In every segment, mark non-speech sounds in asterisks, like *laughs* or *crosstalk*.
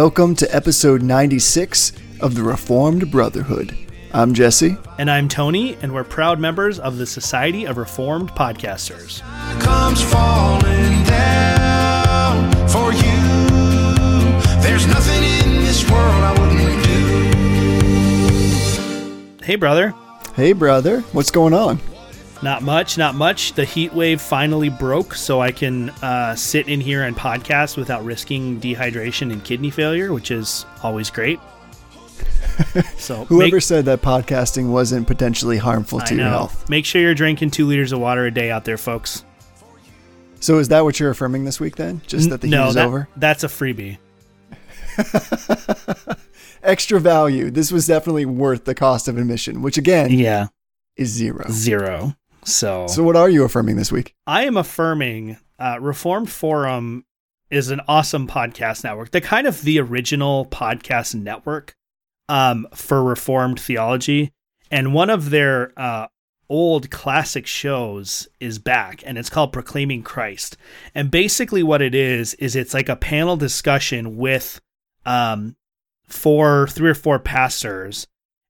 Welcome to episode 96 of the Reformed Brotherhood. I'm Jesse. And I'm Tony, and we're proud members of the Society of Reformed Podcasters. comes falling down for you. There's nothing in this world I wouldn't do. Hey, brother. Hey, brother. What's going on? Not much, not much. The heat wave finally broke, so I can uh, sit in here and podcast without risking dehydration and kidney failure, which is always great. *laughs* So Whoever make, said that podcasting wasn't potentially harmful to your health. Make sure you're drinking two liters of water a day out there, folks. So, is that what you're affirming this week then? Just that the heat no, is that- over? that's a freebie. *laughs* Extra value. This was definitely worth the cost of admission, which again Yeah, is zero. zero. So, So, what are you affirming this week? I am affirming uh, Reformed Forum is an awesome podcast network. They're kind of the original podcast network um, for Reformed theology. And one of their uh, old classic shows is back, and it's called Proclaiming Christ. And basically, what it is, is it's like a panel discussion with um, four, three or four pastors.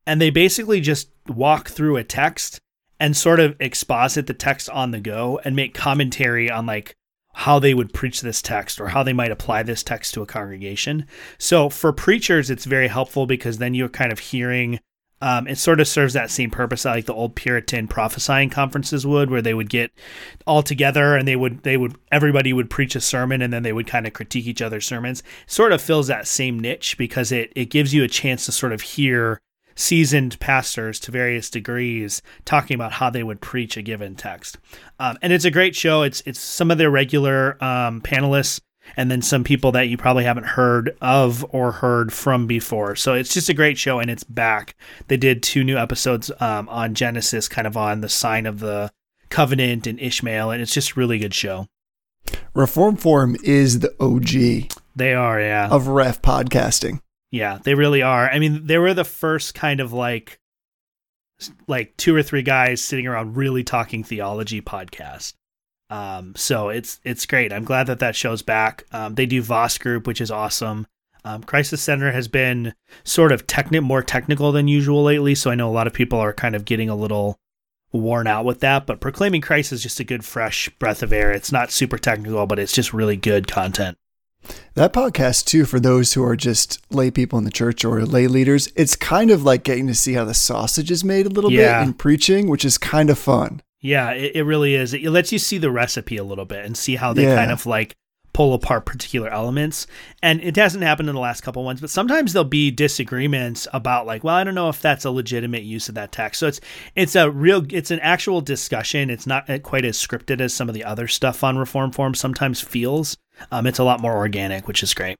And they basically just walk through a text and sort of exposit the text on the go and make commentary on like how they would preach this text or how they might apply this text to a congregation. So for preachers, it's very helpful because then you're kind of hearing. Um, it sort of serves that same purpose like the old Puritan prophesying conferences would, where they would get all together and they would they would everybody would preach a sermon and then they would kind of critique each other's sermons. Sort of fills that same niche because it it gives you a chance to sort of hear seasoned pastors to various degrees talking about how they would preach a given text. Um, and it's a great show. It's it's some of their regular um, panelists and then some people that you probably haven't heard of or heard from before. So it's just a great show and it's back. They did two new episodes um, on Genesis, kind of on the sign of the covenant and Ishmael, and it's just a really good show. Reform Forum is the OG They are, yeah. of ref podcasting. Yeah, they really are. I mean, they were the first kind of like like two or three guys sitting around really talking theology podcast. Um, so it's it's great. I'm glad that that show's back. Um, they do Vos Group, which is awesome. Um, Christ the Center has been sort of techni- more technical than usual lately, so I know a lot of people are kind of getting a little worn out with that. But Proclaiming Christ is just a good, fresh breath of air. It's not super technical, but it's just really good content. That podcast, too, for those who are just lay people in the church or lay leaders, it's kind of like getting to see how the sausage is made a little Yeah. bit in preaching, which is kind of fun. Yeah, it, it really is. It lets you see the recipe a little bit and see how they Yeah. kind of like pull apart particular elements. And it hasn't happened in the last couple ones, but sometimes there'll be disagreements about like, well, I don't know if that's a legitimate use of that text. So it's it's a real it's an actual discussion. It's not uh, quite as scripted as some of the other stuff on Reform Forum sometimes feels. Um, it's a lot more organic, which is great.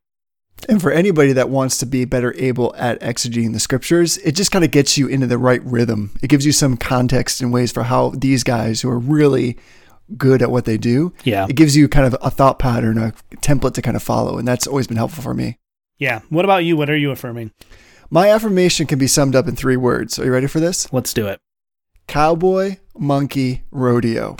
And for anybody that wants to be better able at exegeting the scriptures, it just kind of gets you into the right rhythm. It gives you some context and ways for how these guys who are really good at what they do, Yeah. it gives you kind of a thought pattern, a template to kind of follow. And that's always been helpful for me. Yeah. What about you? What are you affirming? My affirmation can be summed up in three words. Are you ready for this? Let's do it. Cowboy, monkey, rodeo.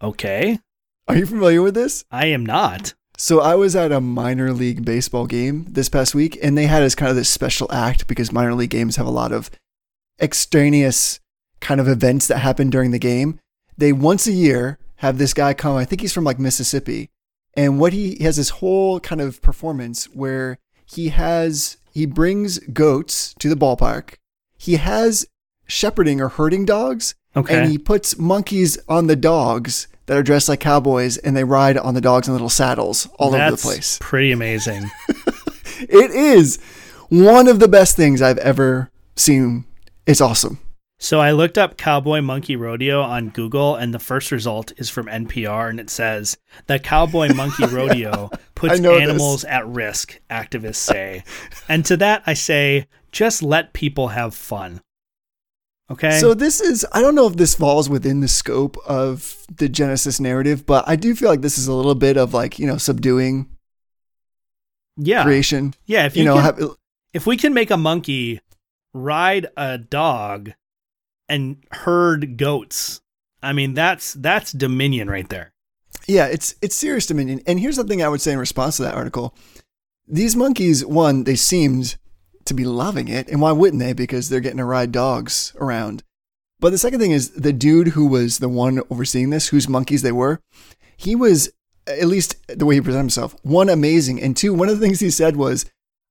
Okay. Are you familiar with this? I am not. So I was at a minor league baseball game this past week, and they had as kind of this special act because minor league games have a lot of extraneous kind of events that happen during the game. They once a year have this guy come. I think he's from like Mississippi, and what he, he has this whole kind of performance where he has he brings goats to the ballpark. He has shepherding or herding dogs, Okay. and he puts monkeys on the dogs that are dressed like cowboys and they ride on the dogs in little saddles all over the That's place. *laughs* Pretty amazing. It is one of the best things I've ever seen. It's awesome. So I looked up Cowboy Monkey Rodeo on Google, and the first result is from NPR, and it says the Cowboy Monkey *laughs* Rodeo puts know this. animals at risk, activists say. and to that, I say, just let people have fun. Okay. So this is I don't know if this falls within the scope of the Genesis narrative, but I do feel like this is a little bit of like, you know, subduing yeah, creation. yeah. If You, you, know, can, have, if we can make a monkey ride a dog and herd goats, I mean that's that's dominion right there. Yeah, it's it's serious dominion. And here's the thing I would say in response to that article. these monkeys, one, they seemed to be loving it. And why wouldn't they? Because they're getting to ride dogs around. But the second thing is the dude who was the one overseeing this, whose monkeys they were, he was, at least the way he presented himself, one, amazing. And two, one of the things he said was,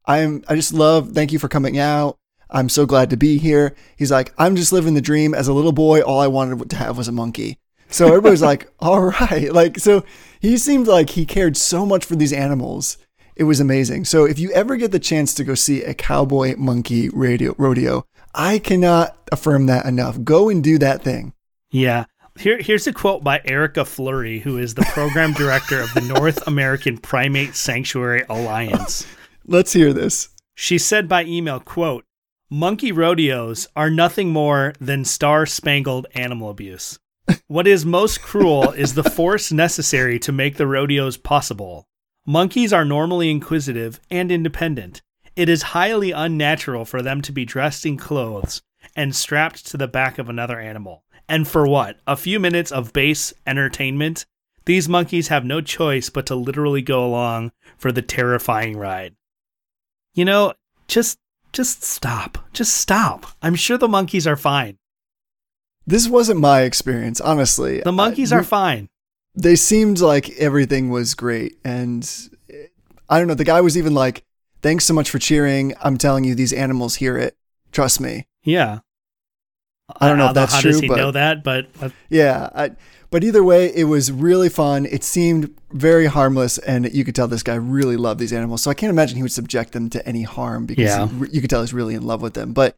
I'm, I just love, thank you for coming out. I'm so glad to be here. He's like, I'm just living the dream. As a little boy, all I wanted to have was a monkey. So everybody's *laughs* like, all right. Like, so he seemed like he cared so much for these animals. It was amazing. So if you ever get the chance to go see a cowboy monkey radio rodeo, I cannot affirm that enough. Go and do that thing. Yeah. Here, here's a quote by Erica Fleury, who is the program *laughs* director of the North American Primate Sanctuary Alliance. Let's hear this. She said by email, quote, Monkey rodeos are nothing more than star spangled animal abuse. What is most cruel is the force necessary to make the rodeos possible. Monkeys are normally inquisitive and independent. It is highly unnatural for them to be dressed in clothes and strapped to the back of another animal. And for what? A few minutes of base entertainment? These monkeys have no choice but to literally go along for the terrifying ride. You know, just just stop. Just stop. I'm sure the monkeys are fine. This wasn't my experience, honestly. The monkeys I- are fine. They seemed like everything was great. And I don't know. The guy was even like, thanks so much for cheering. I'm telling you, these animals hear it. Trust me. Yeah. I don't know if that's how true, does he but- know that? But uh, Yeah. I, but either way, it was really fun. It seemed very harmless, and you could tell this guy really loved these animals. So I can't imagine he would subject them to any harm because Yeah. he- you could tell he's really in love with them. But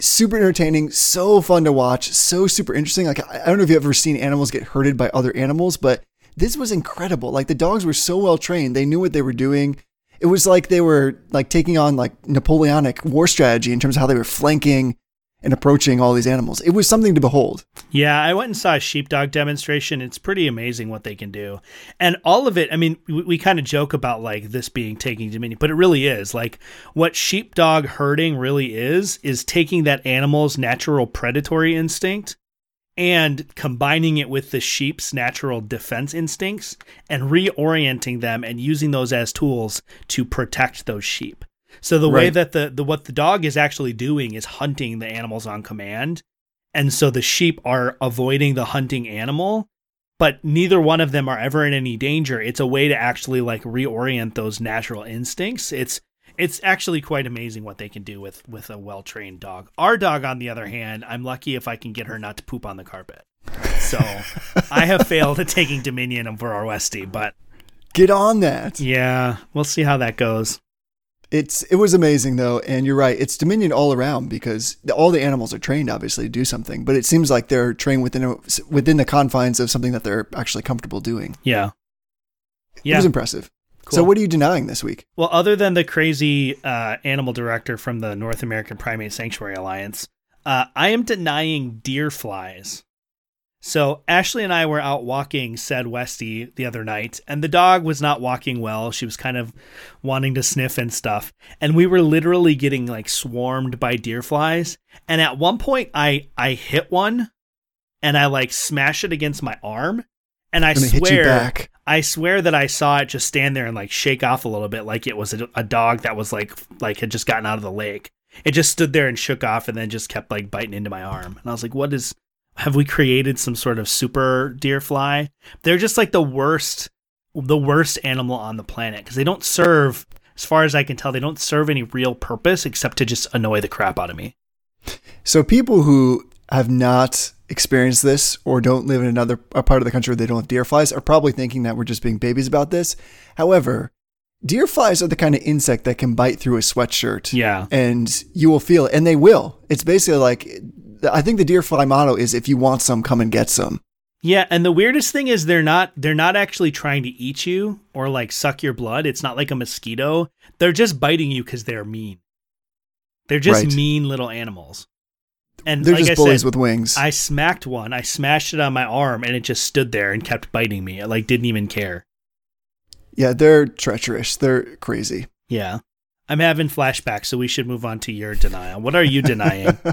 super entertaining, so fun to watch, so super interesting. Like I don't know if you've ever seen animals get herded by other animals, but this was incredible. Like the dogs were so well trained; they knew what they were doing. It was like they were like taking on like Napoleonic war strategy in terms of how they were flanking and approaching all these animals. It was something to behold. yeah, I went and saw a sheepdog demonstration. It's pretty amazing what they can do. And all of it, I mean, we, we kind of joke about like this being taking dominion, but it really is. Like what sheepdog herding really is, is taking that animal's natural predatory instinct and combining it with the sheep's natural defense instincts and reorienting them and using those as tools to protect those sheep. So the way that the, the what the dog is actually doing is hunting the animals on command. And so the sheep are avoiding the hunting animal, but neither one of them are ever in any danger. It's a way to actually like reorient those natural instincts. It's it's actually quite amazing what they can do with with a well-trained dog. Our dog on the other hand, I'm lucky if I can get her not to poop on the carpet. So, I have *laughs* failed at taking dominion over our Westie, but Get on that. yeah, we'll see how that goes. It's it was amazing though, and you're right. It's dominion all around because all the animals are trained obviously to do something, but it seems like they're trained within a, within the confines of something that they're actually comfortable doing. Yeah. yeah, It was impressive. So what are you denying this week? Well, other than the crazy uh, animal director from the North American Primate Sanctuary Alliance, uh, I am denying deer flies. So Ashley and I were out walking said Westie the other night, and the dog was not walking well. She was kind of wanting to sniff and stuff, and we were literally getting like swarmed by deer flies. And at one point, I I hit one, and I like smash it against my arm, and I I'm gonna hit you swear back. I swear that I saw it just stand there and like shake off a little bit, like it was a, a dog that was like like had just gotten out of the lake. It just stood there and shook off, and then just kept like biting into my arm. And I was like, "What is? Have we created some sort of super deer fly? They're just like the worst, the worst animal on the planet because they don't serve, as far as I can tell, they don't serve any real purpose except to just annoy the crap out of me. So people who have not experienced this or don't live in another a part of the country where they don't have deer flies are probably thinking that we're just being babies about this. However, deer flies are the kind of insect that can bite through a sweatshirt. Yeah, and you will feel it, and they will. It's basically like I think the deer fly motto is if you want some, come and get some. Yeah, and the weirdest thing is they're not they're not actually trying to eat you or like suck your blood. It's not like a mosquito. They're just biting you because they're mean. They're just Right. mean little animals. And They're like just I bullies said, with wings. I smacked one. I smashed it on my arm, and it just stood there and kept biting me. It like didn't even care. yeah, they're treacherous. They're crazy. Yeah, I'm having flashbacks, so we should move on to your denial. What are you denying? *laughs*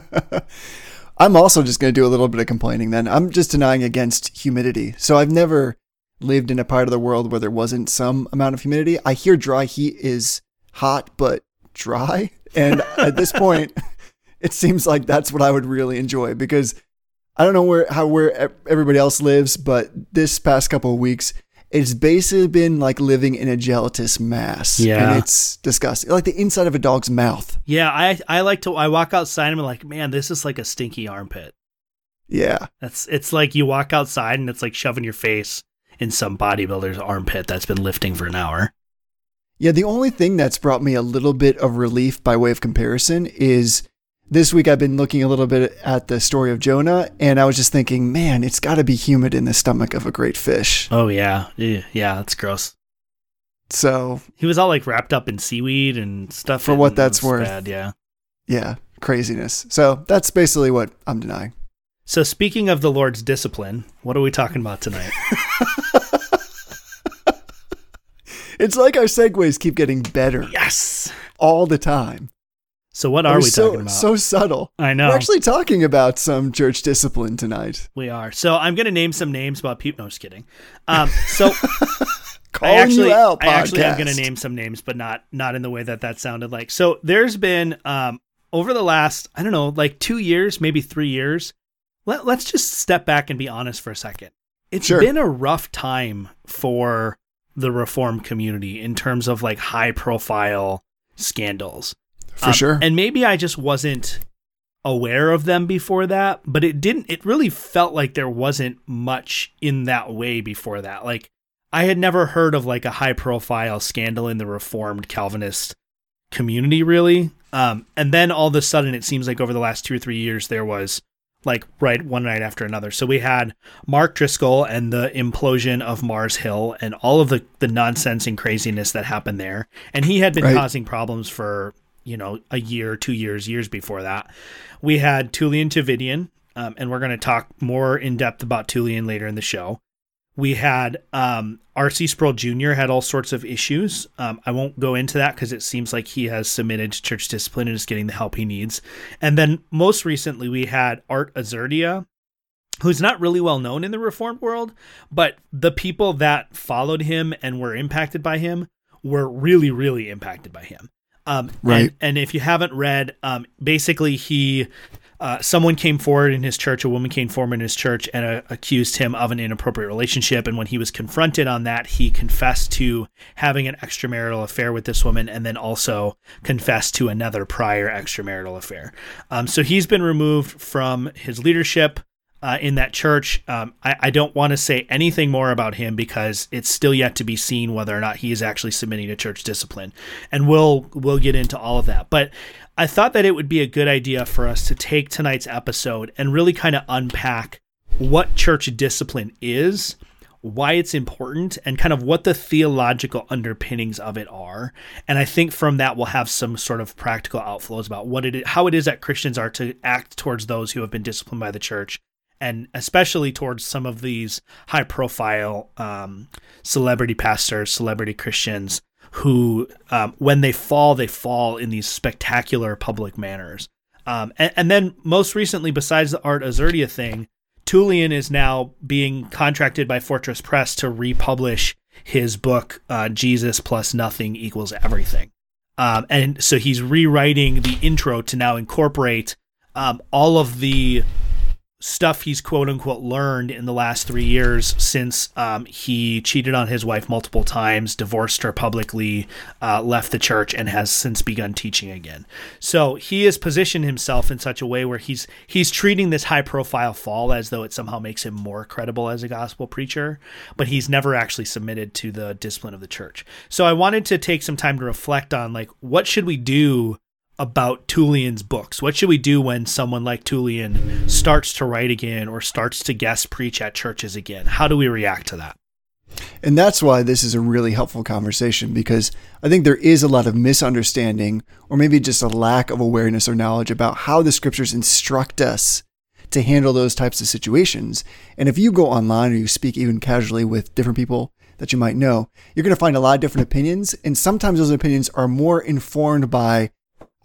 I'm also just going to do a little bit of complaining then. I'm just denying against humidity. So I've never lived in a part of the world where there wasn't some amount of humidity. I hear dry heat is hot but dry. *laughs* And at this point, *laughs* it seems like that's what I would really enjoy because I don't know where how where everybody else lives, but this past couple of weeks, it's basically been like living in a gelatinous mass. Yeah. and it's disgusting, like the inside of a dog's mouth. Yeah, I I like to I walk outside and I'm like, man, this is like a stinky armpit. Yeah, That's it's like you walk outside and it's like shoving your face in some bodybuilder's armpit that's been lifting for an hour. yeah. The only thing that's brought me a little bit of relief by way of comparison is this week I've been looking a little bit at the story of Jonah, and I was just thinking, man, it's got to be humid in the stomach of a great fish. Oh yeah, yeah, yeah, that's gross. So He was all like wrapped up in seaweed and stuff. For what that's worth. bad, yeah. yeah, craziness. So that's basically what I'm denying. So speaking of the Lord's discipline, what are we talking about tonight? *laughs* It's like our segues keep getting better yes. all the time. So what They're we so, talking about? So subtle. I know We're actually talking about some church discipline tonight. we are. So I'm going to name some names about people. No, just kidding. Um, so *laughs* Calling I actually, you out, I actually am going to name some names, but not not in the way that that sounded like. So there's been um, over the last I don't know, like two years, maybe three years. Let, let's just step back and be honest for a second. It's Sure. been a rough time for the reform community in terms of like high profile scandals. For Um, sure. And maybe I just wasn't aware of them before that, but it didn't it really felt like there wasn't much in that way before that. Like I had never heard of like a high profile scandal in the reformed Calvinist community really. Um and then all of a sudden it seems like over the last 2 or 3 years there was like right one night after another. So we had Mark Driscoll and the implosion of Mars Hill and all of the the nonsense and craziness that happened there. And he had been Right. causing problems for, you know, a year, 2 years, years before that. We had Tullian Tchividjian, um, and we're going to talk more in depth about Tullian later in the show. We had um, R.C. Sproul Jr. had all sorts of issues. Um, I won't go into that because it seems like he has submitted to church discipline and is getting the help he needs. And then most recently, we had Art Azurdia, who's not really well known in the Reformed world, but the people that followed him and were impacted by him were really, really impacted by him. Um, Right. And, and if you haven't read, um, basically he, uh, someone came forward in his church, a woman came forward in his church and uh, accused him of an inappropriate relationship. And when he was confronted on that, he confessed to having an extramarital affair with this woman and then also confessed to another prior extramarital affair. Um, so he's been removed from his leadership uh, in that church. Um, I, I don't want to say anything more about him because it's still yet to be seen whether or not he is actually submitting to church discipline, and we'll we'll get into all of that. But I thought that it would be a good idea for us to take tonight's episode and really kind of unpack what church discipline is, why it's important, and kind of what the theological underpinnings of it are. And I think from that we'll have some sort of practical outflows about what it is, how it is that Christians are to act towards those who have been disciplined by the church, and especially towards some of these high profile um, celebrity pastors, celebrity Christians who, um, when they fall, they fall in these spectacular public manners. Um, and, and then most recently, besides the Art Azurdia thing, Tullian is now being contracted by Fortress Press to republish his book, uh, Jesus plus nothing equals everything. Um, and so he's rewriting the intro to now incorporate um, all of the stuff he's quote unquote learned in the last three years since um, he cheated on his wife multiple times, divorced her publicly, uh, left the church, and has since begun teaching again. So he has positioned himself in such a way where he's he's treating this high profile fall as though it somehow makes him more credible as a gospel preacher, but he's never actually submitted to the discipline of the church. So I wanted to take some time to reflect on like what should we do about Tullian's books. What should we do when someone like Tullian starts to write again or starts to guest preach at churches again? How do we react to that? And that's why this is a really helpful conversation because I think there is a lot of misunderstanding or maybe just a lack of awareness or knowledge about how the scriptures instruct us to handle those types of situations. And if you go online or you speak even casually with different people that you might know, you're going to find a lot of different opinions. And sometimes those opinions are more informed by,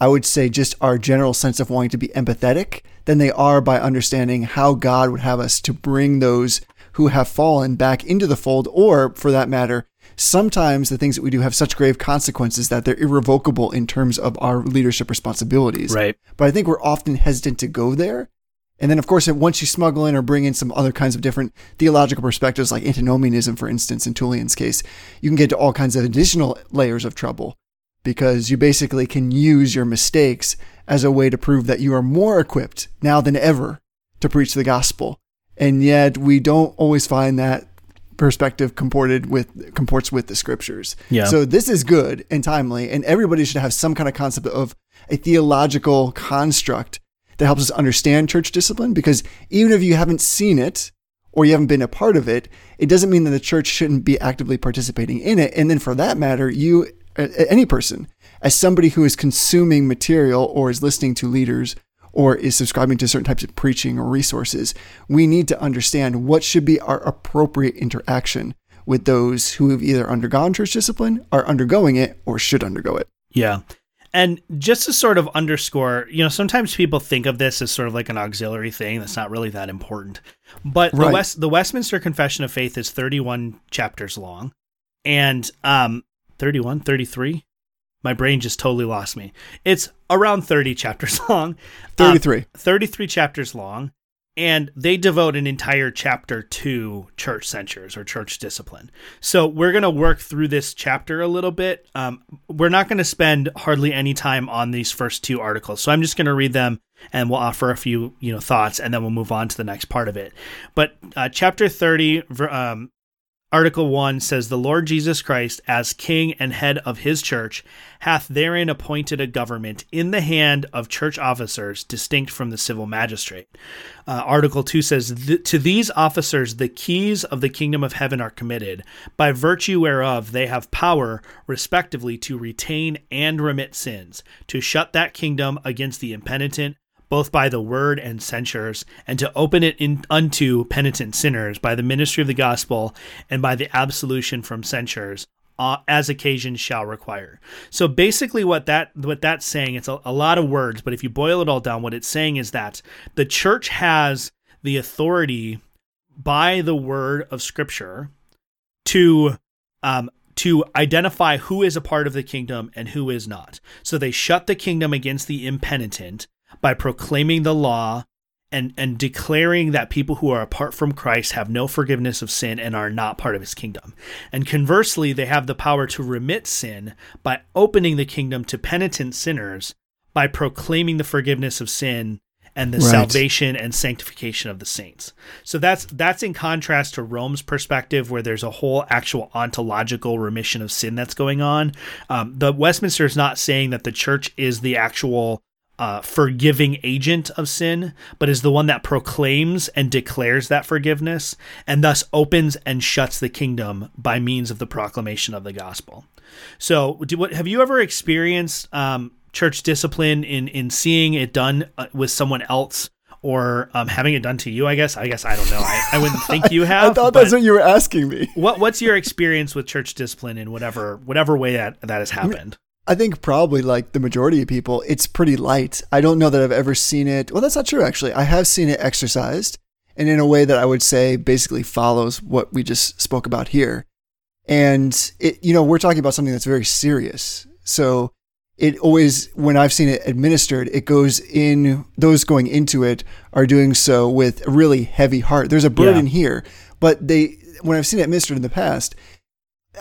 I would say, just our general sense of wanting to be empathetic than they are by understanding how God would have us to bring those who have fallen back into the fold, or for that matter, sometimes the things that we do have such grave consequences that they're irrevocable in terms of our leadership responsibilities. Right. But I think we're often hesitant to go there. And then, of course, once you smuggle in or bring in some other kinds of different theological perspectives, like antinomianism, for instance, in Tullian's case, you can get to all kinds of additional layers of trouble because you basically can use your mistakes as a way to prove that you are more equipped now than ever to preach the gospel. And yet, we don't always find that perspective comported with comports with the scriptures. Yeah. So this is good and timely, and everybody should have some kind of concept of a theological construct that helps us understand church discipline. Because even if you haven't seen it or you haven't been a part of it, it doesn't mean that the church shouldn't be actively participating in it. And then for that matter, you, any person, as somebody who is consuming material or is listening to leaders or is subscribing to certain types of preaching or resources, we need to understand what should be our appropriate interaction with those who have either undergone church discipline, are undergoing it, or should undergo it. Yeah. And just to sort of underscore, you know, sometimes people think of this as sort of like an auxiliary thing that's not really that important. But the West the Westminster Confession of Faith is 31 chapters long. And um 31, 33? My brain just totally lost me. It's around 30 chapters *laughs* long. Um, 33. 33 chapters long, and they devote an entire chapter to church censures or church discipline. So we're going to work through this chapter a little bit. Um, we're not going to spend hardly any time on these first two articles, so I'm just going to read them and we'll offer a few you know thoughts, and then we'll move on to the next part of it. But uh, chapter 30, um, Article 1 says, The Lord Jesus Christ, as King and head of his church, hath therein appointed a government in the hand of church officers distinct from the civil magistrate. Uh, Article 2 says, To these officers the keys of the kingdom of heaven are committed, by virtue whereof they have power, respectively, to retain and remit sins, to shut that kingdom against the impenitent, both by the word and censures, and to open it in, unto penitent sinners by the ministry of the gospel and by the absolution from censures, uh, as occasion shall require. So basically, what that what that's saying, it's a, a lot of words, but if you boil it all down, what it's saying is that the church has the authority by the word of Scripture to um, to identify who is a part of the kingdom and who is not. So they shut the kingdom against the impenitent by proclaiming the law and and declaring that people who are apart from Christ have no forgiveness of sin and are not part of his kingdom. And conversely, they have the power to remit sin by opening the kingdom to penitent sinners by proclaiming the forgiveness of sin and the Right. salvation and sanctification of the saints. So that's that's in contrast to Rome's perspective, where there's a whole actual ontological remission of sin that's going on. Um, the Westminster is not saying that the church is the actual uh, forgiving agent of sin, but is the one that proclaims and declares that forgiveness, and thus opens and shuts the kingdom by means of the proclamation of the gospel. So, do, what, have you ever experienced um, church discipline in in seeing it done uh, with someone else, or um, having it done to you? I guess. I guess I don't know. I, I wouldn't think you *laughs* have. I thought that's what you were asking me. what what's your experience with church discipline in whatever whatever way that that has happened? I think probably like the majority of people, it's pretty light. I don't know that I've ever seen it. Well, that's not true, actually. I have seen it exercised and in a way that I would say basically follows what we just spoke about here. And it, you know, we're talking about something that's very serious. So it always, when I've seen it administered, it goes in, those going into it are doing so with a really heavy heart. There's a burden here, but they, when I've seen it administered in the past,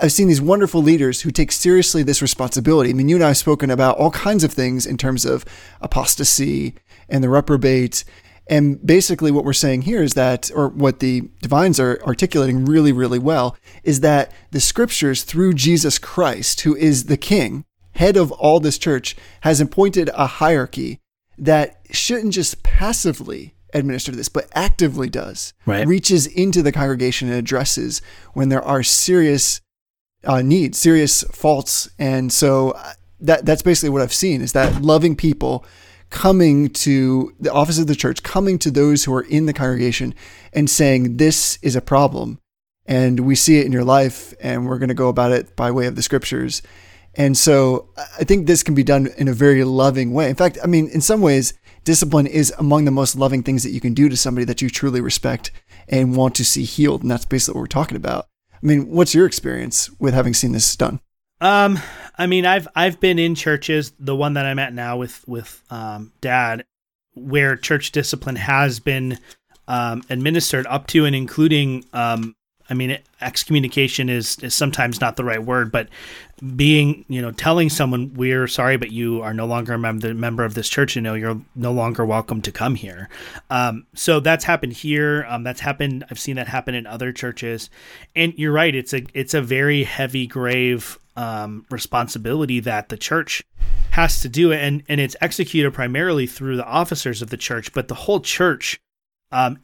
I've seen these wonderful leaders who take seriously this responsibility. I mean, you and I have spoken about all kinds of things in terms of apostasy and the reprobate. And basically, what we're saying here is that, or what the divines are articulating really, really well, is that the scriptures through Jesus Christ, who is the king, head of all this church, has appointed a hierarchy that shouldn't just passively administer this, but actively does. Right. Reaches into the congregation and addresses when there are serious uh, needs, serious faults. And so uh, that that's basically what I've seen is that loving people coming to the office of the church, coming to those who are in the congregation and saying, this is a problem. And we see it in your life, and we're going to go about it by way of the scriptures. And so I think this can be done in a very loving way. In fact, I mean, in some ways, discipline is among the most loving things that you can do to somebody that you truly respect and want to see healed. And that's basically what we're talking about. I mean, what's your experience with having seen this done? Um, I mean, I've I've been in churches, the one that I'm at now with with um, dad, where church discipline has been um, administered up to and including um, I mean, excommunication is, is sometimes not the right word, but being, you know, telling someone we're sorry, but you are no longer a member, member of this church, you know, you're no longer welcome to come here. Um, so that's happened here. Um, that's happened. I've seen that happen in other churches, and you're right. It's a it's a very heavy, grave um, responsibility that the church has to do, and and it's executed primarily through the officers of the church, but the whole church um,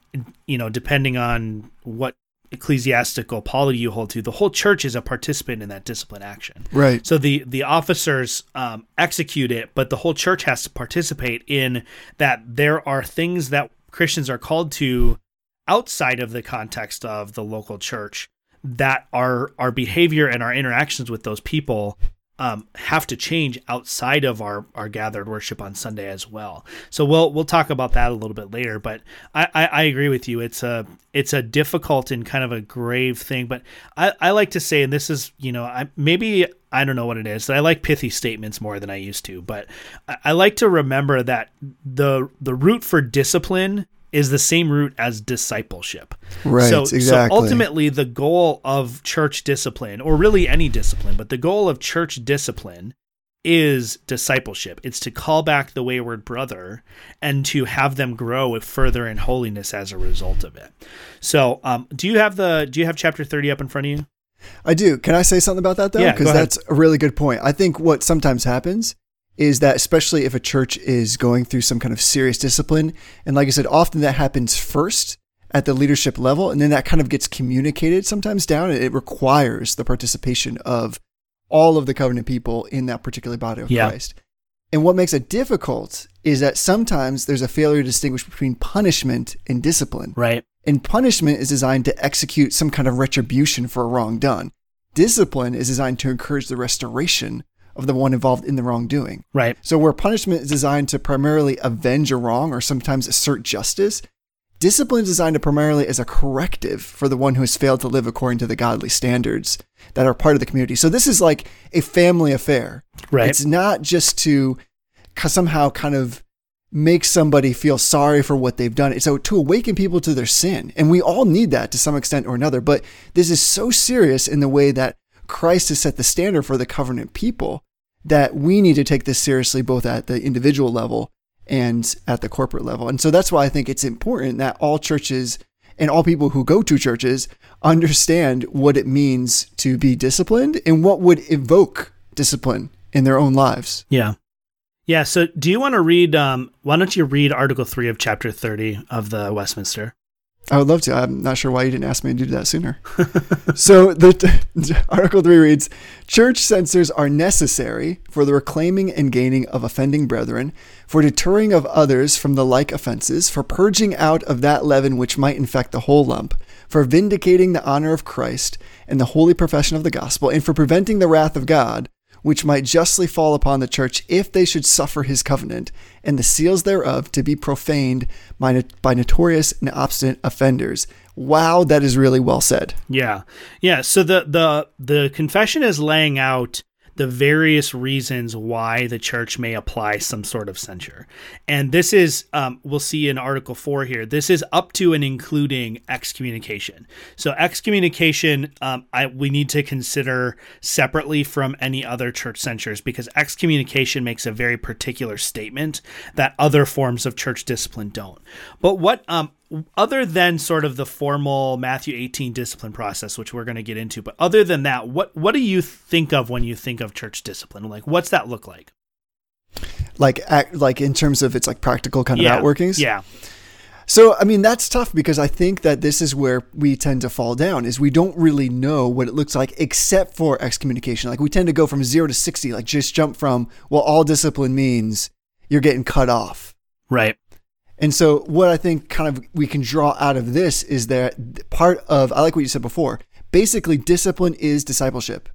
you know, depending on what ecclesiastical polity you hold to, the whole church is a participant in that discipline action. Right. So the the officers um, execute it, but the whole church has to participate in that. There are things that Christians are called to outside of the context of the local church that our our behavior and our interactions with those people um, have to change outside of our, our gathered worship on Sunday as well. So we'll we'll talk about that a little bit later. But I, I, I, agree with you. It's a it's a difficult and kind of a grave thing. But I, I like to say, and this is you know I maybe I don't know what it is. I like pithy statements more than I used to. But I, I like to remember that the the root for discipline is the same root as discipleship. Right. So, exactly. so ultimately, the goal of church discipline, or really any discipline, but the goal of church discipline is discipleship. It's to call back the wayward brother and to have them grow further in holiness as a result of it. So, um, do you have the do you have chapter thirty up in front of you? I do. Can I say something about that though? Yeah, Because that's a really good point. I think what sometimes happens is that especially if a church is going through some kind of serious discipline, and like I said, often that happens first at the leadership level, and then that kind of gets communicated sometimes down. and It requires the participation of all of the covenant people in that particular body of Yeah. Christ. And what makes it difficult is that sometimes there's a failure to distinguish between punishment and discipline. Right. And punishment is designed to execute some kind of retribution for a wrong done. Discipline is designed to encourage the restoration of the one involved in the wrongdoing. Right. So, where punishment is designed to primarily avenge a wrong or sometimes assert justice, discipline is designed to primarily as a corrective for the one who has failed to live according to the godly standards that are part of the community. So, this is like a family affair. Right. It's not just to somehow kind of make somebody feel sorry for what they've done. It's to awaken people to their sin. And we all need that to some extent or another. But this is so serious in the way that Christ has set the standard for the covenant people that we need to take this seriously both at the individual level and at the corporate level. And so that's why I think it's important that all churches and all people who go to churches understand what it means to be disciplined and what would evoke discipline in their own lives. Yeah. Yeah. So do you want to read, um, why don't you read Article 3 of Chapter 30 of the Westminster? I would love to. I'm not sure why you didn't ask me to do that sooner. *laughs* so the *laughs* Article 3 reads Church censures are necessary for the reclaiming and gaining of offending brethren, for deterring of others from the like offenses, for purging out of that leaven which might infect the whole lump, for vindicating the honor of Christ and the holy profession of the gospel, and for preventing the wrath of God, which might justly fall upon the church if they should suffer his covenant, and the seals thereof to be profaned by, by notorious and obstinate offenders. Wow, that is really well said. Yeah. Yeah. So the, the, the confession is laying out the various reasons why the church may apply some sort of censure. And this is, um, we'll see in Article 4 here, this is up to and including excommunication. So, excommunication, um, I, we need to consider separately from any other church censures because excommunication makes a very particular statement that other forms of church discipline don't. But what, um, other than sort of the formal Matthew 18 discipline process, which we're going to get into, but other than that, what what do you think of when you think of church discipline? Like, what's that look like? Like, act, like in terms of its like practical kind of yeah, outworkings. Yeah, So, I mean, that's tough because I think that this is where we tend to fall down is we don't really know what it looks like except for excommunication. Like we tend to go from zero to 60, like just jump from, well, all discipline means you're getting cut off. right. And so, what I think kind of we can draw out of this is that part of, I like what you said before, basically, discipline is discipleship.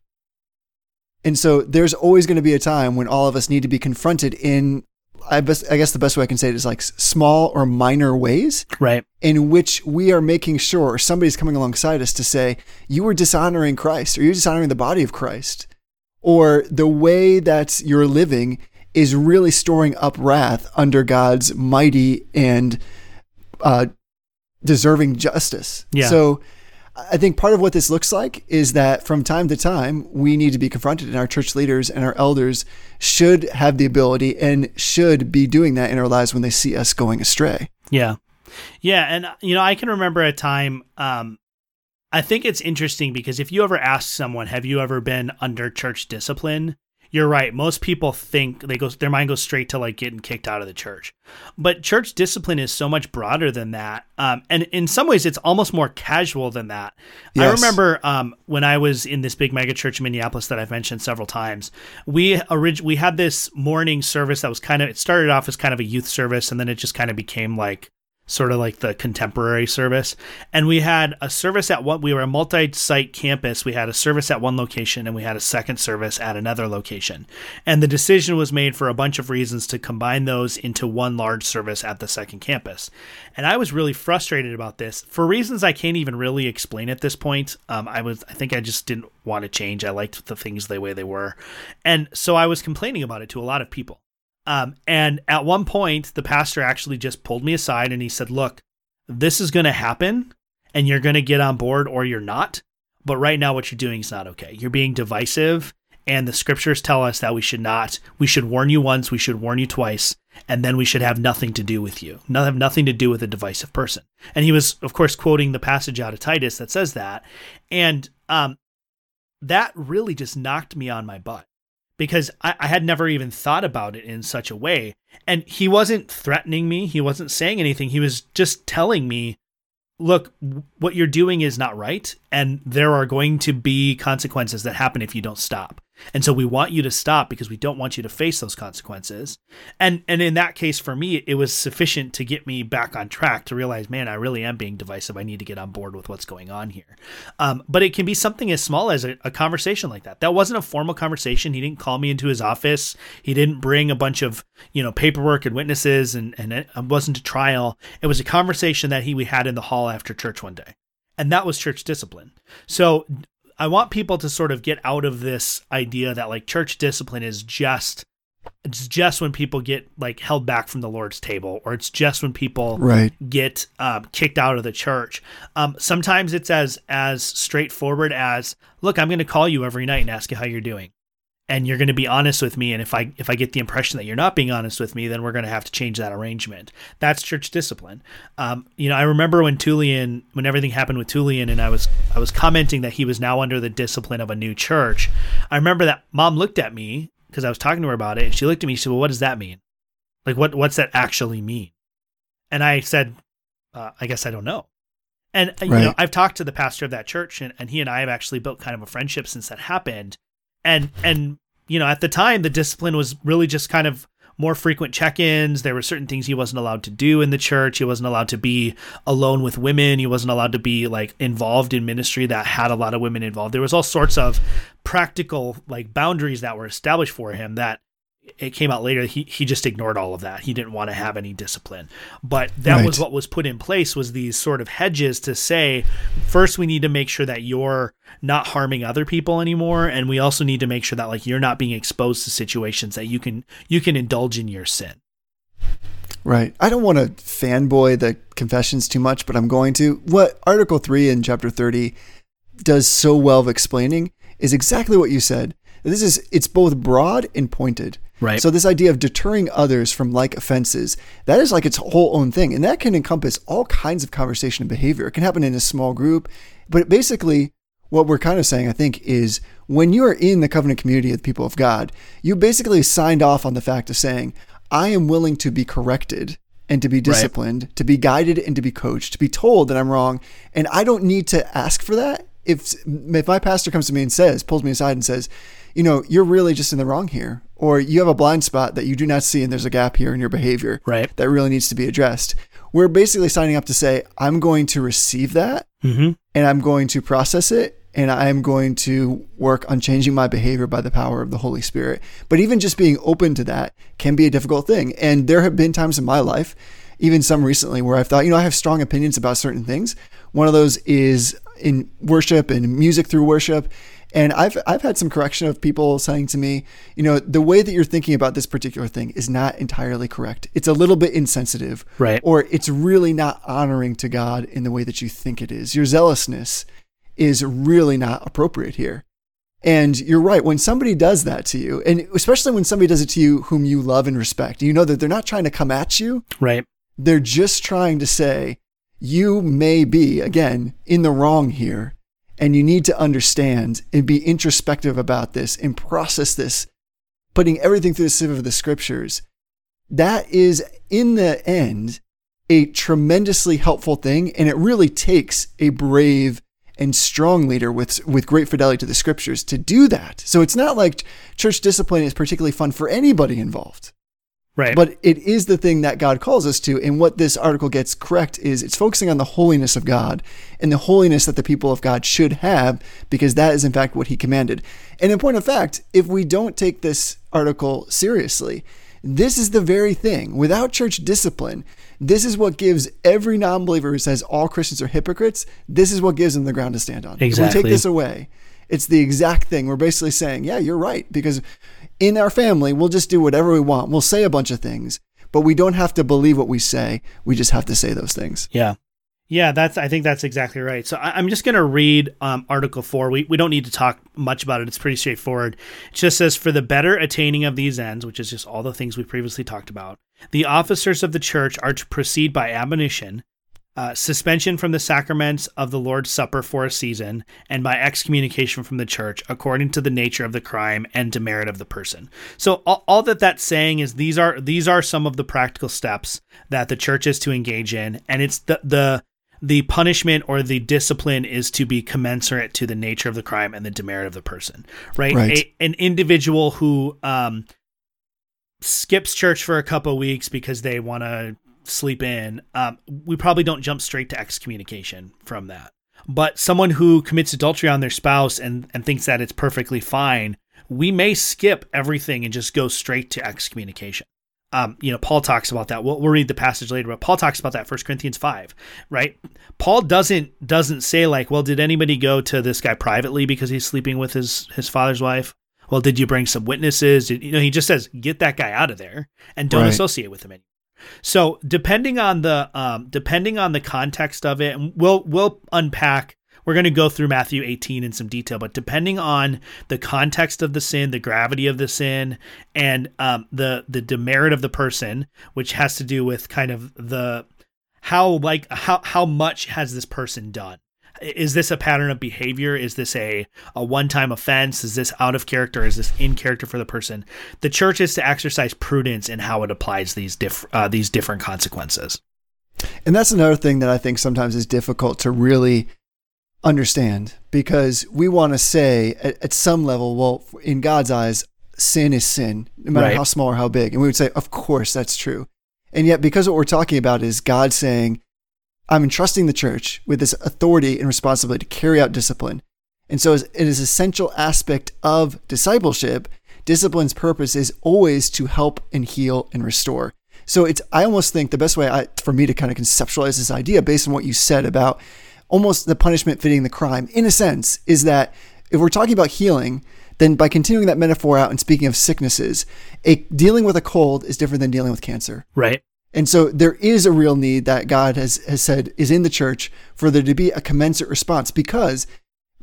And so, there's always going to be a time when all of us need to be confronted in I, best, I guess the best way I can say it is like small or minor ways Right. in which we are making sure or somebody's coming alongside us to say, you are dishonoring Christ or you're dishonoring the body of Christ, or the way that you're living is really storing up wrath under God's mighty and uh, deserving justice. Yeah. So I think part of what this looks like is that from time to time, we need to be confronted, and our church leaders and our elders should have the ability and should be doing that in our lives when they see us going astray. Yeah. Yeah. And, you know, I can remember a time, um, I think it's interesting because if you ever ask someone, have you ever been under church discipline? You're right. Most people think they go, their mind goes straight to like getting kicked out of the church. But church discipline is so much broader than that. Um, and in some ways, it's almost more casual than that. I remember um, when I was in this big mega church in Minneapolis that I've mentioned several times. We orig- we had this morning service that was kind of it started off as kind of a youth service, and then it just kind of became like sort of like the contemporary service. And we had a service at what we were a multi-site campus. We had a service at one location and we had a second service at another location. And the decision was made for a bunch of reasons to combine those into one large service at the second campus. And I was really frustrated about this for reasons I can't even really explain at this point. Um, I was, I think I just didn't want to change. I liked the things the way they were. And so I was complaining about it to a lot of people. Um, and at one point, the pastor actually just pulled me aside and he said, Look, this is going to happen and you're going to get on board or you're not. But right now, what you're doing is not okay. You're being divisive. And the scriptures tell us that we should not, we should warn you once, we should warn you twice, and then we should have nothing to do with you. Not have nothing to do with a divisive person. And he was, of course, quoting the passage out of Titus that says that. And um, that really just knocked me on my butt because I, I had never even thought about it in such a way. And he wasn't threatening me, he wasn't saying anything. He was just telling me, look, what you're doing is not right. And there are going to be consequences that happen if you don't stop. And so we want you to stop because we don't want you to face those consequences. And and in that case for me it was sufficient to get me back on track to realize man I really am being divisive. I need to get on board with what's going on here. Um, but it can be something as small as a, a conversation like that. That wasn't a formal conversation. He didn't call me into his office. He didn't bring a bunch of, you know, paperwork and witnesses and and it wasn't a trial. It was a conversation that he we had in the hall after church one day. And that was church discipline. So I want people to sort of get out of this idea that like church discipline is just it's just when people get like held back from the Lord's table, or it's just when people Right. get um, kicked out of the church. Um, sometimes it's as as straightforward as, look, I'm going to call you every night and ask you how you're doing, and you're going to be honest with me. And if I if I get the impression that you're not being honest with me, then we're going to have to change that arrangement. That's church discipline. Um, you know, I remember when Tullian, when everything happened with Tullian, and I was I was commenting that he was now under the discipline of a new church. I remember that mom looked at me because I was talking to her about it, and she looked at me. She said, "Well, what does that mean? Like, what what's that actually mean?" And I said, uh, "I guess I don't know." And uh, you know, I've talked to the pastor of that church, and, and he and I have actually built kind of a friendship since that happened. And and you know, at the time, the discipline was really just kind of more frequent check-ins. There were certain things he wasn't allowed to do in the church. He wasn't allowed to be alone with women. He wasn't allowed to be like involved in ministry that had a lot of women involved. There was all sorts of practical like boundaries that were established for him that it came out later he he just ignored all of that. He didn't want to have any discipline. But that was what was put in place was these sort of hedges to say first we need to make sure that you're not harming other people anymore and we also need to make sure that like you're not being exposed to situations that you can you can indulge in your sin. Right. I don't want to fanboy the confessions too much, but I'm going to. What Article 3 in Chapter 30 does so well of explaining is exactly what you said. This is it's both broad and pointed. Right. So this idea of deterring others from like offenses, that is like its whole own thing. And that can encompass all kinds of conversation and behavior. It can happen in a small group, but basically what we're kind of saying, I think, is when you are in the covenant community of the people of God, you basically signed off on the fact of saying, I am willing to be corrected and to be disciplined, to be guided and to be coached, to be told that I'm wrong. And I don't need to ask for that. If, if my pastor comes to me and says, pulls me aside and says, you know, you're really just in the wrong here, or you have a blind spot that you do not see and there's a gap here in your behavior Right. that really needs to be addressed. We're basically signing up to say, I'm going to receive that Mhm. and I'm going to process it and I am going to work on changing my behavior by the power of the Holy Spirit. But even just being open to that can be a difficult thing. And there have been times in my life, even some recently, where I've thought, you know, I have strong opinions about certain things. One of those is in worship and music through worship. And I've I've had some correction of people saying to me, you know, the way that you're thinking about this particular thing is not entirely correct. It's a little bit insensitive, Right. Or it's really not honoring to God in the way that you think it is. Your zealousness is really not appropriate here. And you're right. When somebody does that to you, and especially when somebody does it to you whom you love and respect, you know that they're not trying to come at you. Right. They're just trying to say, you may be, again, in the wrong here. And you need to understand and be introspective about this and process this, putting everything through the sieve of the scriptures. That is, in the end, a tremendously helpful thing. And it really takes a brave and strong leader with, with great fidelity to the scriptures to do that. So it's not like church discipline is particularly fun for anybody involved. Right. But it is the thing that God calls us to. And what this article gets correct is it's focusing on the holiness of God and the holiness that the people of God should have, because that is in fact what he commanded. And in point of fact, if we don't take this article seriously, this is the very thing. Without church discipline, this is what gives every non believer who says all Christians are hypocrites, this is what gives them the ground to stand on. If we take this away, it's the exact thing. We're basically saying, yeah, you're right. Because in our family, we'll just do whatever we want. We'll say a bunch of things, but we don't have to believe what we say. We just have to say those things. Yeah. Yeah, that's. I think that's exactly right. So I, I'm just going to read um, Article Four. We we don't need to talk much about it. It's pretty straightforward. It just says for the better attaining of these ends, which is just all the things we previously talked about. The officers of the church are to proceed by admonition, uh, suspension from the sacraments of the Lord's Supper for a season, and by excommunication from the church according to the nature of the crime and demerit of the person. So all, all that that's saying is these are these are some of the practical steps that the church is to engage in, and it's the the the punishment or the discipline is to be commensurate to the nature of the crime and the demerit of the person, right? Right. A, an individual who um, skips church for a couple weeks because they want to sleep in, um, we probably don't jump straight to excommunication from that. But someone who commits adultery on their spouse and, and thinks that it's perfectly fine, we may skip everything and just go straight to excommunication. Um, you know, Paul talks about that. We'll, we'll read the passage later, but Paul talks about that. First Corinthians five, right? Paul doesn't doesn't say like, well, did anybody go to this guy privately because he's sleeping with his his father's wife? Well, did you bring some witnesses? Did, you know, he just says, get that guy out of there and don't Right. associate with him anymore. So depending on the um, depending on the context of it, and we'll we'll unpack. We're going to go through Matthew 18 in some detail, but depending on the context of the sin, the gravity of the sin, and um, the the demerit of the person, which has to do with kind of the how like how how much has this person done? Is this a pattern of behavior? Is this a a one time offense? Is this out of character? Is this in character for the person? The church is to exercise prudence in how it applies these diff uh, these different consequences. And that's another thing that I think sometimes is difficult to really understand because we want to say at, at some level, well, in God's eyes, sin is sin, no matter Right. how small or how big. And we would say, of course, that's true. And yet, because what we're talking about is God saying, I'm entrusting the church with this authority and responsibility to carry out discipline. And so it is an essential aspect of discipleship. Discipline's purpose is always to help and heal and restore. So it's I almost think the best way I, for me to kind of conceptualize this idea based on what you said about almost the punishment fitting the crime in a sense is that if we're talking about healing, then by continuing that metaphor out and speaking of sicknesses, a, dealing with a cold is different than dealing with cancer. Right. And so there is a real need that God has, has said is in the church for there to be a commensurate response because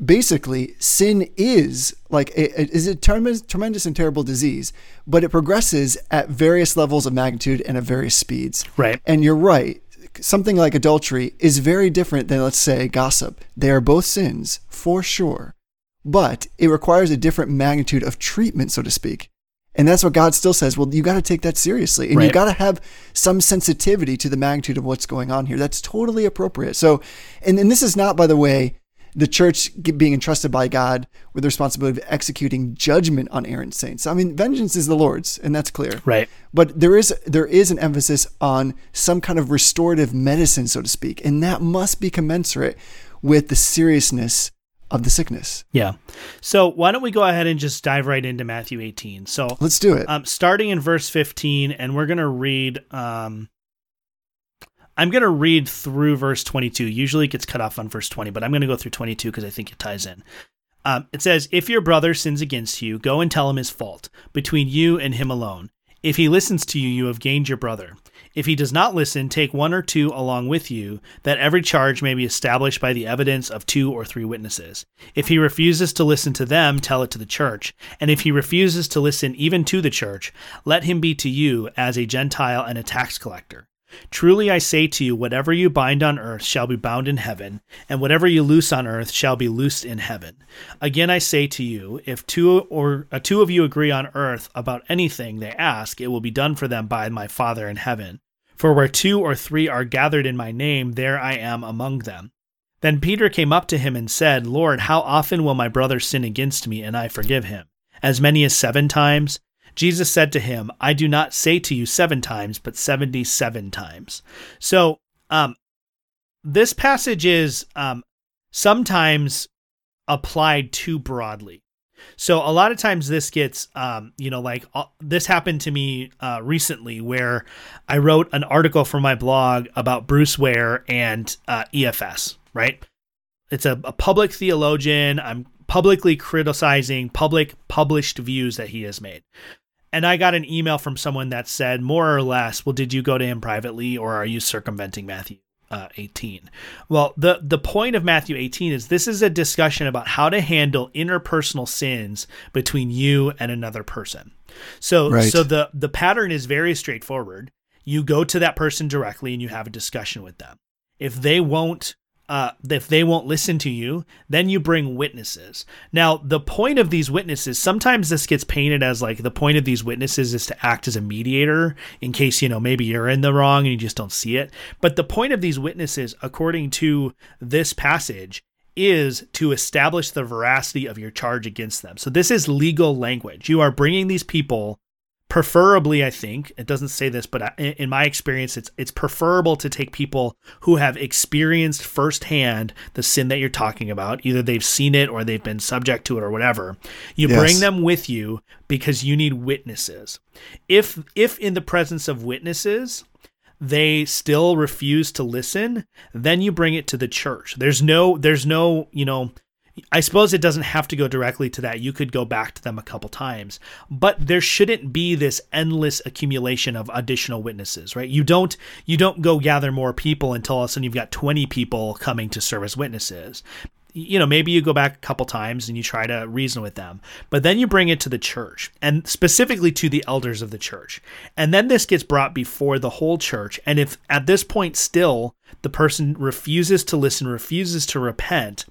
basically sin is like a, a- is a tremendous, tremendous and terrible disease, but it progresses at various levels of magnitude and at various speeds. Right. And you're right. Something like adultery is very different than, let's say, gossip. They are both sins for sure, but it requires a different magnitude of treatment, so to speak. And that's what God still says. Well, you got to take that seriously, and you got to have some sensitivity to the magnitude of what's going on here. That's totally appropriate. So, and, and this is not, by the way, the church being entrusted by God with the responsibility of executing judgment on errant saints. I mean, vengeance is the Lord's, and that's clear. Right. But there is there is an emphasis on some kind of restorative medicine, so to speak, and that must be commensurate with the seriousness of the sickness. Yeah. So why don't we go ahead and just dive right into Matthew 18? So Let's do it. um, starting in verse 15, and we're going to read. Um, I'm going to read through verse 22. Usually it gets cut off on verse 20, but I'm going to go through 22 because I think it ties in. Um, it says, If your brother sins against you, go and tell him his fault, between you and him alone. If he listens to you, you have gained your brother. If he does not listen, take one or two along with you, that every charge may be established by the evidence of two or three witnesses. If he refuses to listen to them, tell it to the church. And if he refuses to listen even to the church, let him be to you as a Gentile and a tax collector. Truly I say to you, whatever you bind on earth shall be bound in heaven, and whatever you loose on earth shall be loosed in heaven. Again I say to you, if two or uh, two of you agree on earth about anything they ask, it will be done for them by my Father in heaven. For where two or three are gathered in my name, there I am among them. Then Peter came up to him and said, Lord, how often will my brother sin against me, and I forgive him? As many as seven times? Jesus said to him, I do not say to you seven times, but seventy seven times. So, um, this passage is um, sometimes applied too broadly. So a lot of times this gets, um, you know, like uh, this happened to me uh, recently where I wrote an article for my blog about Bruce Ware and uh, EFS, right? It's a, a public theologian. I'm publicly criticizing public published views that he has made. And I got an email from someone that said, more or less, well, did you go to him privately or are you circumventing Matthew? Uh, 18. Well, the the point of Matthew 18 is this is a discussion about how to handle interpersonal sins between you and another person. So Right. so the the pattern is very straightforward. You go to that person directly and you have a discussion with them. If they won't uh, if they won't listen to you, then you bring witnesses. Now, the point of these witnesses, sometimes this gets painted as like the point of these witnesses is to act as a mediator in case, you know, maybe you're in the wrong and you just don't see it. But the point of these witnesses, according to this passage, is to establish the veracity of your charge against them. So this is legal language. You are bringing these people preferably i think it doesn't say this but in my experience it's it's preferable to take people who have experienced firsthand the sin that you're talking about either they've seen it or they've been subject to it or whatever. You Yes. bring them with you because you need witnesses. If if in the presence of witnesses they still refuse to listen then you bring it to the church. There's no there's no you know I suppose it doesn't have to go directly to that. You could go back to them a couple times, but there shouldn't be this endless accumulation of additional witnesses, right? You don't you don't go gather more people until all of a sudden you've got 20 people coming to serve as witnesses. You know, maybe you go back a couple times and you try to reason with them, but then you bring it to the church and specifically to the elders of the church. And then this gets brought before the whole church. And if at this point still the person refuses to listen, refuses to repent,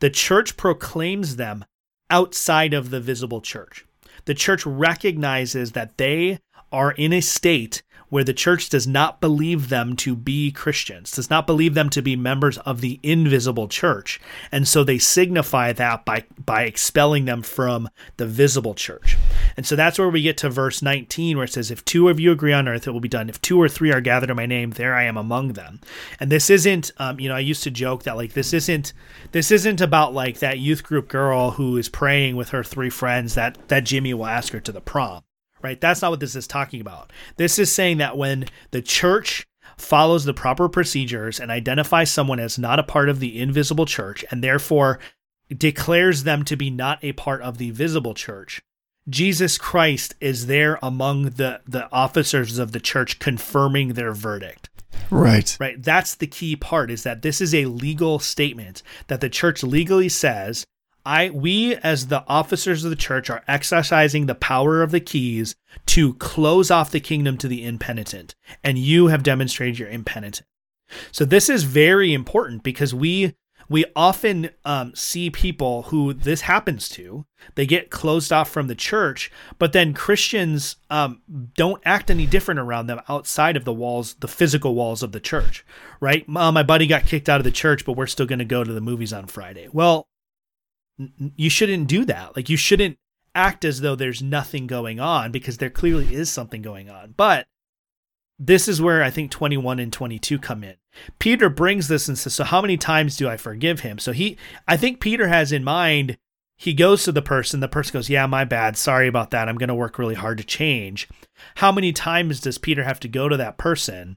the church proclaims them outside of the visible church. The church recognizes that they are in a state where the church does not believe them to be Christians, does not believe them to be members of the invisible church. And so they signify that by, by expelling them from the visible church. And so that's where we get to verse 19, where it says, If two of you agree on earth, it will be done. If two or three are gathered in my name, there I am among them. And this isn't, um, you know, I used to joke that like this isn't, this isn't about like that youth group girl who is praying with her three friends that that Jimmy will ask her to the prom right? That's not what this is talking about. This is saying that when the church follows the proper procedures and identifies someone as not a part of the invisible church and therefore declares them to be not a part of the visible church, Jesus Christ is there among the, the officers of the church confirming their verdict Right. right that's the key part is that this is a legal statement that the church legally says i we as the officers of the church are exercising the power of the keys to close off the kingdom to the impenitent and you have demonstrated you're impenitent so this is very important because we we often um, see people who this happens to. They get closed off from the church, but then Christians um, don't act any different around them outside of the walls, the physical walls of the church, right? Uh, my buddy got kicked out of the church, but we're still going to go to the movies on Friday. Well, you shouldn't do that. Like, you shouldn't act as though there's nothing going on because there clearly is something going on. But this is where I think 21 and 22 come in. Peter brings this and says, So how many times do I forgive him? So he, I think Peter has in mind, he goes to the person, the person goes, Yeah, my bad. Sorry about that. I'm going to work really hard to change. How many times does Peter have to go to that person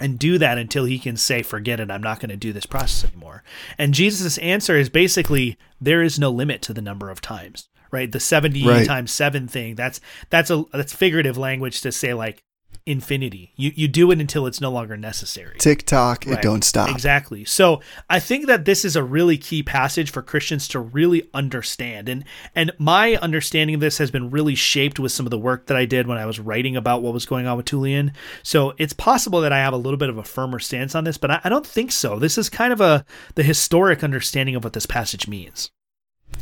and do that until he can say, Forget it. I'm not going to do this process anymore. And Jesus' answer is basically, There is no limit to the number of times. Right, the seventy Right. times seven thing. That's that's a that's figurative language to say like infinity. You you do it until it's no longer necessary. Tick tock, it don't stop. Exactly. So I think that this is a really key passage for Christians to really understand. And and my understanding of this has been really shaped with some of the work that I did when I was writing about what was going on with Tullian. So it's possible that I have a little bit of a firmer stance on this, but I, I don't think so. This is kind of a the historic understanding of what this passage means.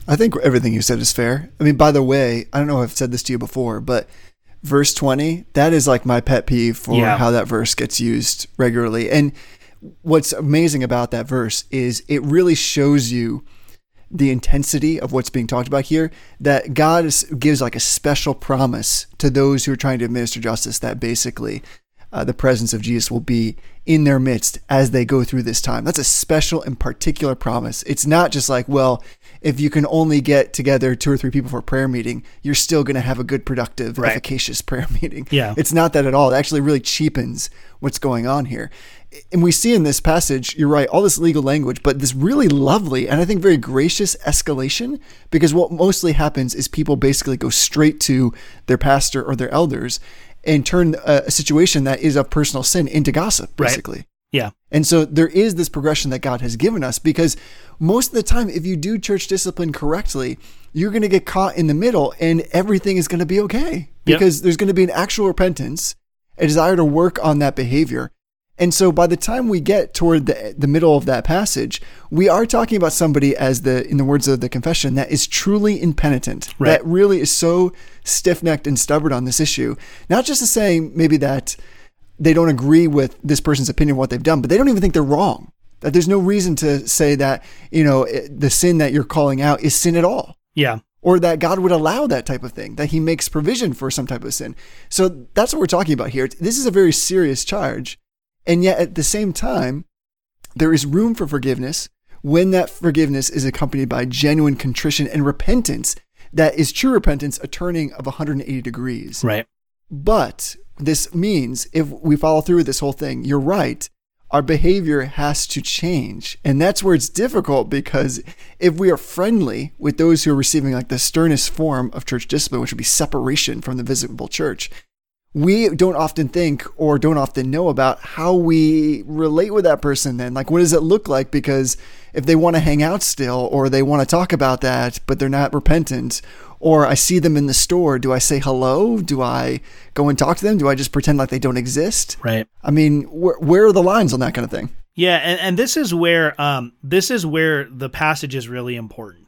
I think everything you said is fair. I mean, by the way, I don't know if I've said this to you before, but verse 20, that is like my pet peeve for Yeah. how that verse gets used regularly. And what's amazing about that verse is it really shows you the intensity of what's being talked about here that God is, gives like a special promise to those who are trying to administer justice that basically uh, the presence of Jesus will be in their midst as they go through this time. That's a special and particular promise. It's not just like, well, if you can only get together two or three people for a prayer meeting, you're still going to have a good, productive, Right. efficacious *laughs* prayer meeting. Yeah. It's not that at all. It actually really cheapens what's going on here. And we see in this passage, you're right, all this legal language, but this really lovely and I think very gracious escalation because what mostly happens is people basically go straight to their pastor or their elders and turn a, situation that is of personal sin into gossip, Right. Yeah. And so there is this progression that God has given us because most of the time, if you do church discipline correctly, you're going to get caught in the middle and everything is going to be okay because there's going to be an actual repentance, a desire to work on that behavior. And so by the time we get toward the, the middle of that passage, we are talking about somebody as the, in the words of the confession, that is truly impenitent, Right. that really is so stiff necked and stubborn on this issue. Not just to say maybe that they don't agree with this person's opinion of what they've done, but they don't even think they're wrong. That there's no reason to say that, you know, the sin that you're calling out is sin at all, Yeah. or that God would allow that type of thing, that he makes provision for some type of sin. So that's what we're talking about here. This is a very serious charge. And yet at the same time, there is room for forgiveness when that forgiveness is accompanied by genuine contrition and repentance that is true repentance, a turning of 180 degrees. Right. But this means if we follow through with this whole thing, you're right. Our behavior has to change. And that's where it's difficult because if we are friendly with those who are receiving like the sternest form of church discipline, which would be separation from the visible church, we don't often think or don't often know about how we relate with that person then. Like what does it look like? Because if they want to hang out still or they want to talk about that but they're not repentant or i see them in the store do i say hello? Do i go and talk to them? Do i just pretend like they don't exist? Right. i mean where, where are the lines on that kind of thing? Yeah, and, and this is where um this is where the passage is really important.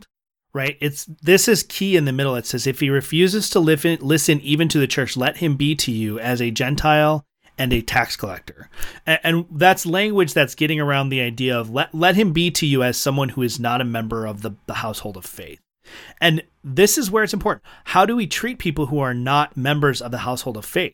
Right? It's this is key in the middle. It says if he refuses to listen listen even to the church, let him be to you as a Gentile and a tax collector. And, and that's language that's getting around the idea of let let him be to you as someone who is not a member of the, the household of faith. And this is where it's important. How do we treat people who are not members of the household of faith?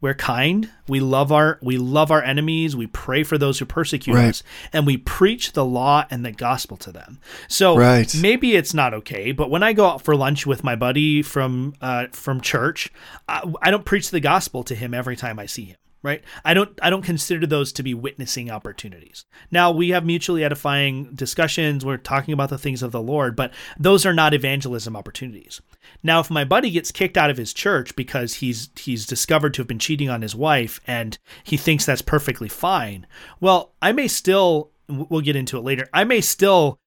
We're kind. We love our we love our enemies. We pray for those who persecute Right. us, and we preach the law and the gospel to them. So Right. maybe it's not okay, but when I go out for lunch with my buddy from uh, from church, I, I don't preach the gospel to him every time I see him. Right? I don't I don't consider those to be witnessing opportunities. Now we have mutually edifying discussions. We're talking about the things of the Lord, but those are not evangelism opportunities. Now, if my buddy gets kicked out of his church because he's he's discovered to have been cheating on his wife and he thinks that's perfectly fine, well, I may still we'll get into it later. I may still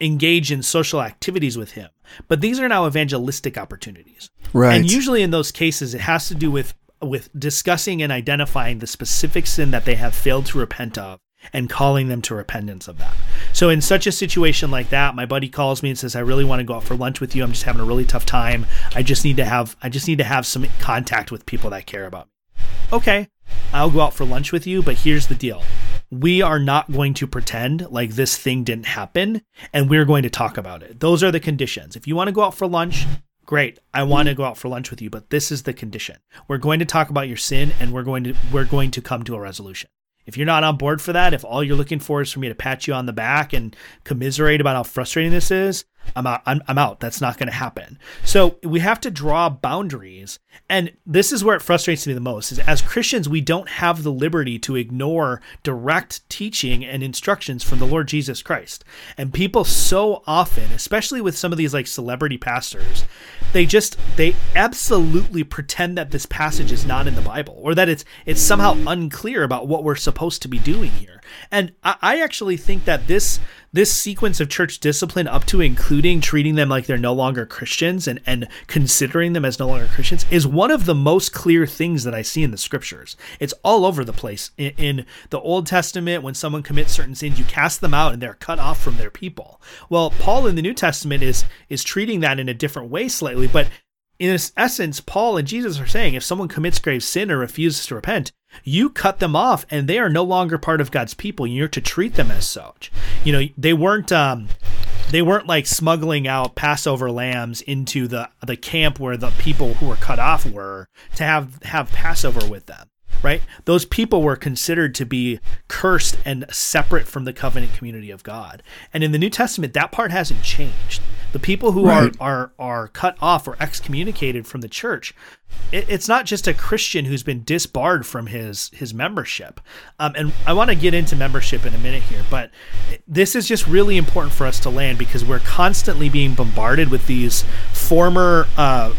engage in social activities with him, but these are now evangelistic opportunities. right And usually in those cases, it has to do with with discussing and identifying the specific sin that they have failed to repent of and calling them to repentance of that. So in such a situation like that, my buddy calls me and says, "I really want to go out for lunch with you. I'm just having a really tough time. I just need to have I just need to have some contact with people that care about me." Okay, I'll go out for lunch with you, but here's the deal. We are not going to pretend like this thing didn't happen and we're going to talk about it. Those are the conditions. If you want to go out for lunch, great i want to go out for lunch with you but this is the condition we're going to talk about your sin and we're going to we're going to come to a resolution if you're not on board for that if all you're looking for is for me to pat you on the back and commiserate about how frustrating this is i'm out i'm, I'm out. That's not going to happen. So we have to draw boundaries. And this is where it frustrates me the most is as christians we don't have the liberty to ignore direct teaching and instructions from the lord jesus christ. And people so often especially with some of these like celebrity pastors they just they absolutely pretend that this passage is not in the bible or that it's it's somehow unclear about what we're supposed to be doing here. And i, I actually think that this this sequence of church discipline up to including treating them like they're no longer Christians and, and considering them as no longer Christians is one of the most clear things that I see in the scriptures. It's all over the place. In, in the Old Testament, when someone commits certain sins, you cast them out and they're cut off from their people. Well, Paul in the New Testament is is treating that in a different way slightly, but in essence, Paul and Jesus are saying if someone commits grave sin or refuses to repent, you cut them off and they are no longer part of God's people. You're to treat them as such. You know, they weren't um, they weren't like smuggling out Passover lambs into the the camp where the people who were cut off were to have have Passover with them right? Those people were considered to be cursed and separate from the covenant community of God. And in the New Testament, that part hasn't changed. The people who right. are, are are cut off or excommunicated from the church, it, it's not just a Christian who's been disbarred from his his membership. Um, and I want to get into membership in a minute here, but this is just really important for us to land because we're constantly being bombarded with these former uh,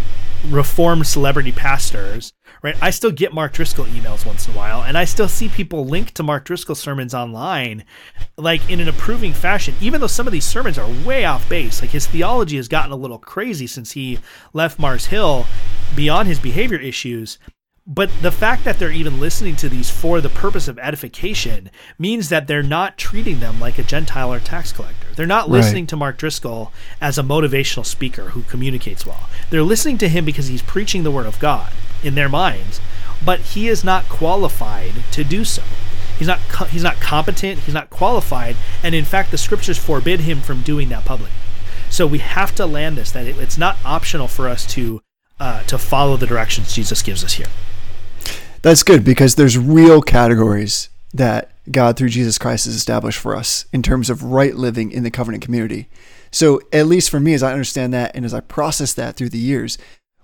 reformed celebrity pastors right? I still get Mark Driscoll emails once in a while, and I still see people link to Mark Driscoll sermons online, like in an approving fashion, even though some of these sermons are way off base. Like his theology has gotten a little crazy since he left Mars Hill beyond his behavior issues. But the fact that they're even listening to these for the purpose of edification means that they're not treating them like a Gentile or tax collector. They're not listening right. to Mark Driscoll as a motivational speaker who communicates well. They're listening to him because he's preaching the word of God in their minds, but he is not qualified to do so. He's not co- he's not competent, he's not qualified, and in fact the scriptures forbid him from doing that publicly. So we have to land this that it, it's not optional for us to uh, to follow the directions Jesus gives us here. That's good because there's real categories that God through Jesus Christ has established for us in terms of right living in the covenant community. So, at least for me, as I understand that and as I process that through the years,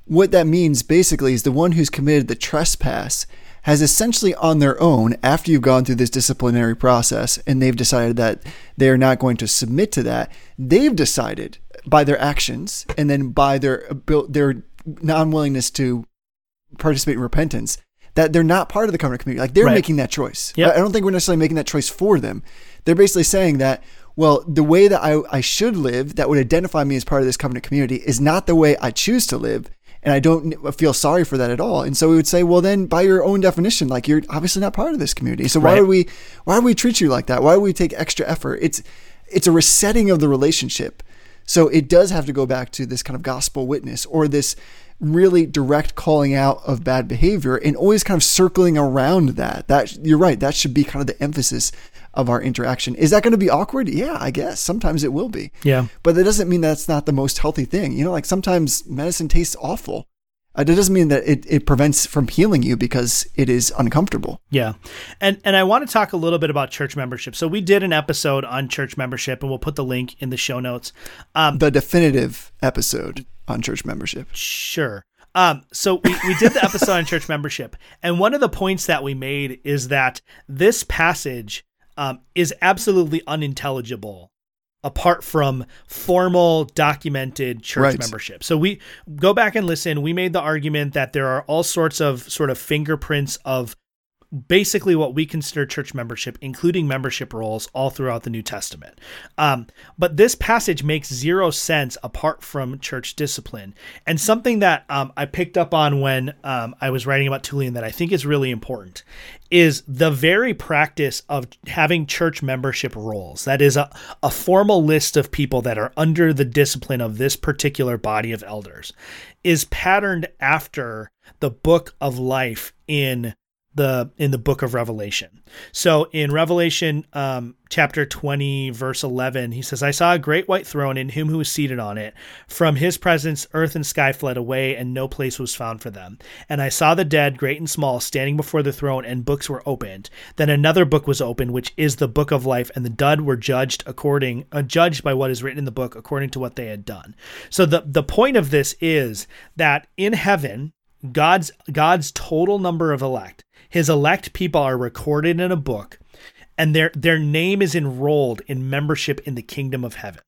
what that means basically is the one who's committed the trespass has essentially on their own, after you've gone through this disciplinary process and they've decided that they're not going to submit to that, they've decided by their actions and then by their their non willingness to participate in repentance that they're not part of the covenant community. Like they're right. making that choice. Yep. I don't think we're necessarily making that choice for them. They're basically saying that, well, the way that I, I should live that would identify me as part of this covenant community is not the way I choose to live. And I don't feel sorry for that at all. And so we would say, well, then by your own definition, like you're obviously not part of this community. So why right. would we, why would we treat you like that? Why would we take extra effort? It's, it's a resetting of the relationship. So it does have to go back to this kind of gospel witness or this really direct calling out of bad behavior and always kind of circling around that. That you're right. That should be kind of the emphasis of our interaction. Is that going to be awkward? Yeah, I guess sometimes it will be. Yeah. But that doesn't mean that's not the most healthy thing. You know, like sometimes medicine tastes awful. Uh, that doesn't mean that it, it prevents from healing you because it is uncomfortable. Yeah. And and I want to talk a little bit about church membership. So we did an episode on church membership and we'll put the link in the show notes. Um, the definitive episode on church membership. Sure. Um, so we, we did the episode on church membership, and one of the points that we made is that this passage um, is absolutely unintelligible apart from formal documented church right. membership. So we go back and listen. We made the argument that there are all sorts of sort of fingerprints of basically what we consider church membership, including membership rolls, all throughout the New Testament. Um, but this passage makes zero sense apart from church discipline. And something that um, I picked up on when um, I was writing about Tullian that I think is really important is the very practice of having church membership rolls. That is a, a formal list of people that are under the discipline of this particular body of elders, is patterned after the book of life in the in the book of Revelation. So in Revelation um, chapter 20 verse 11 he says I saw a great white throne and him who was seated on it. From his presence earth and sky fled away and no place was found for them. And I saw the dead great and small standing before the throne and books were opened. Then another book was opened which is the book of life and the dead were judged according uh, judged by what is written in the book according to what they had done. So the the point of this is that in heaven God's God's total number of elect his elect people are recorded in a book and their their name is enrolled in membership in the kingdom of heaven.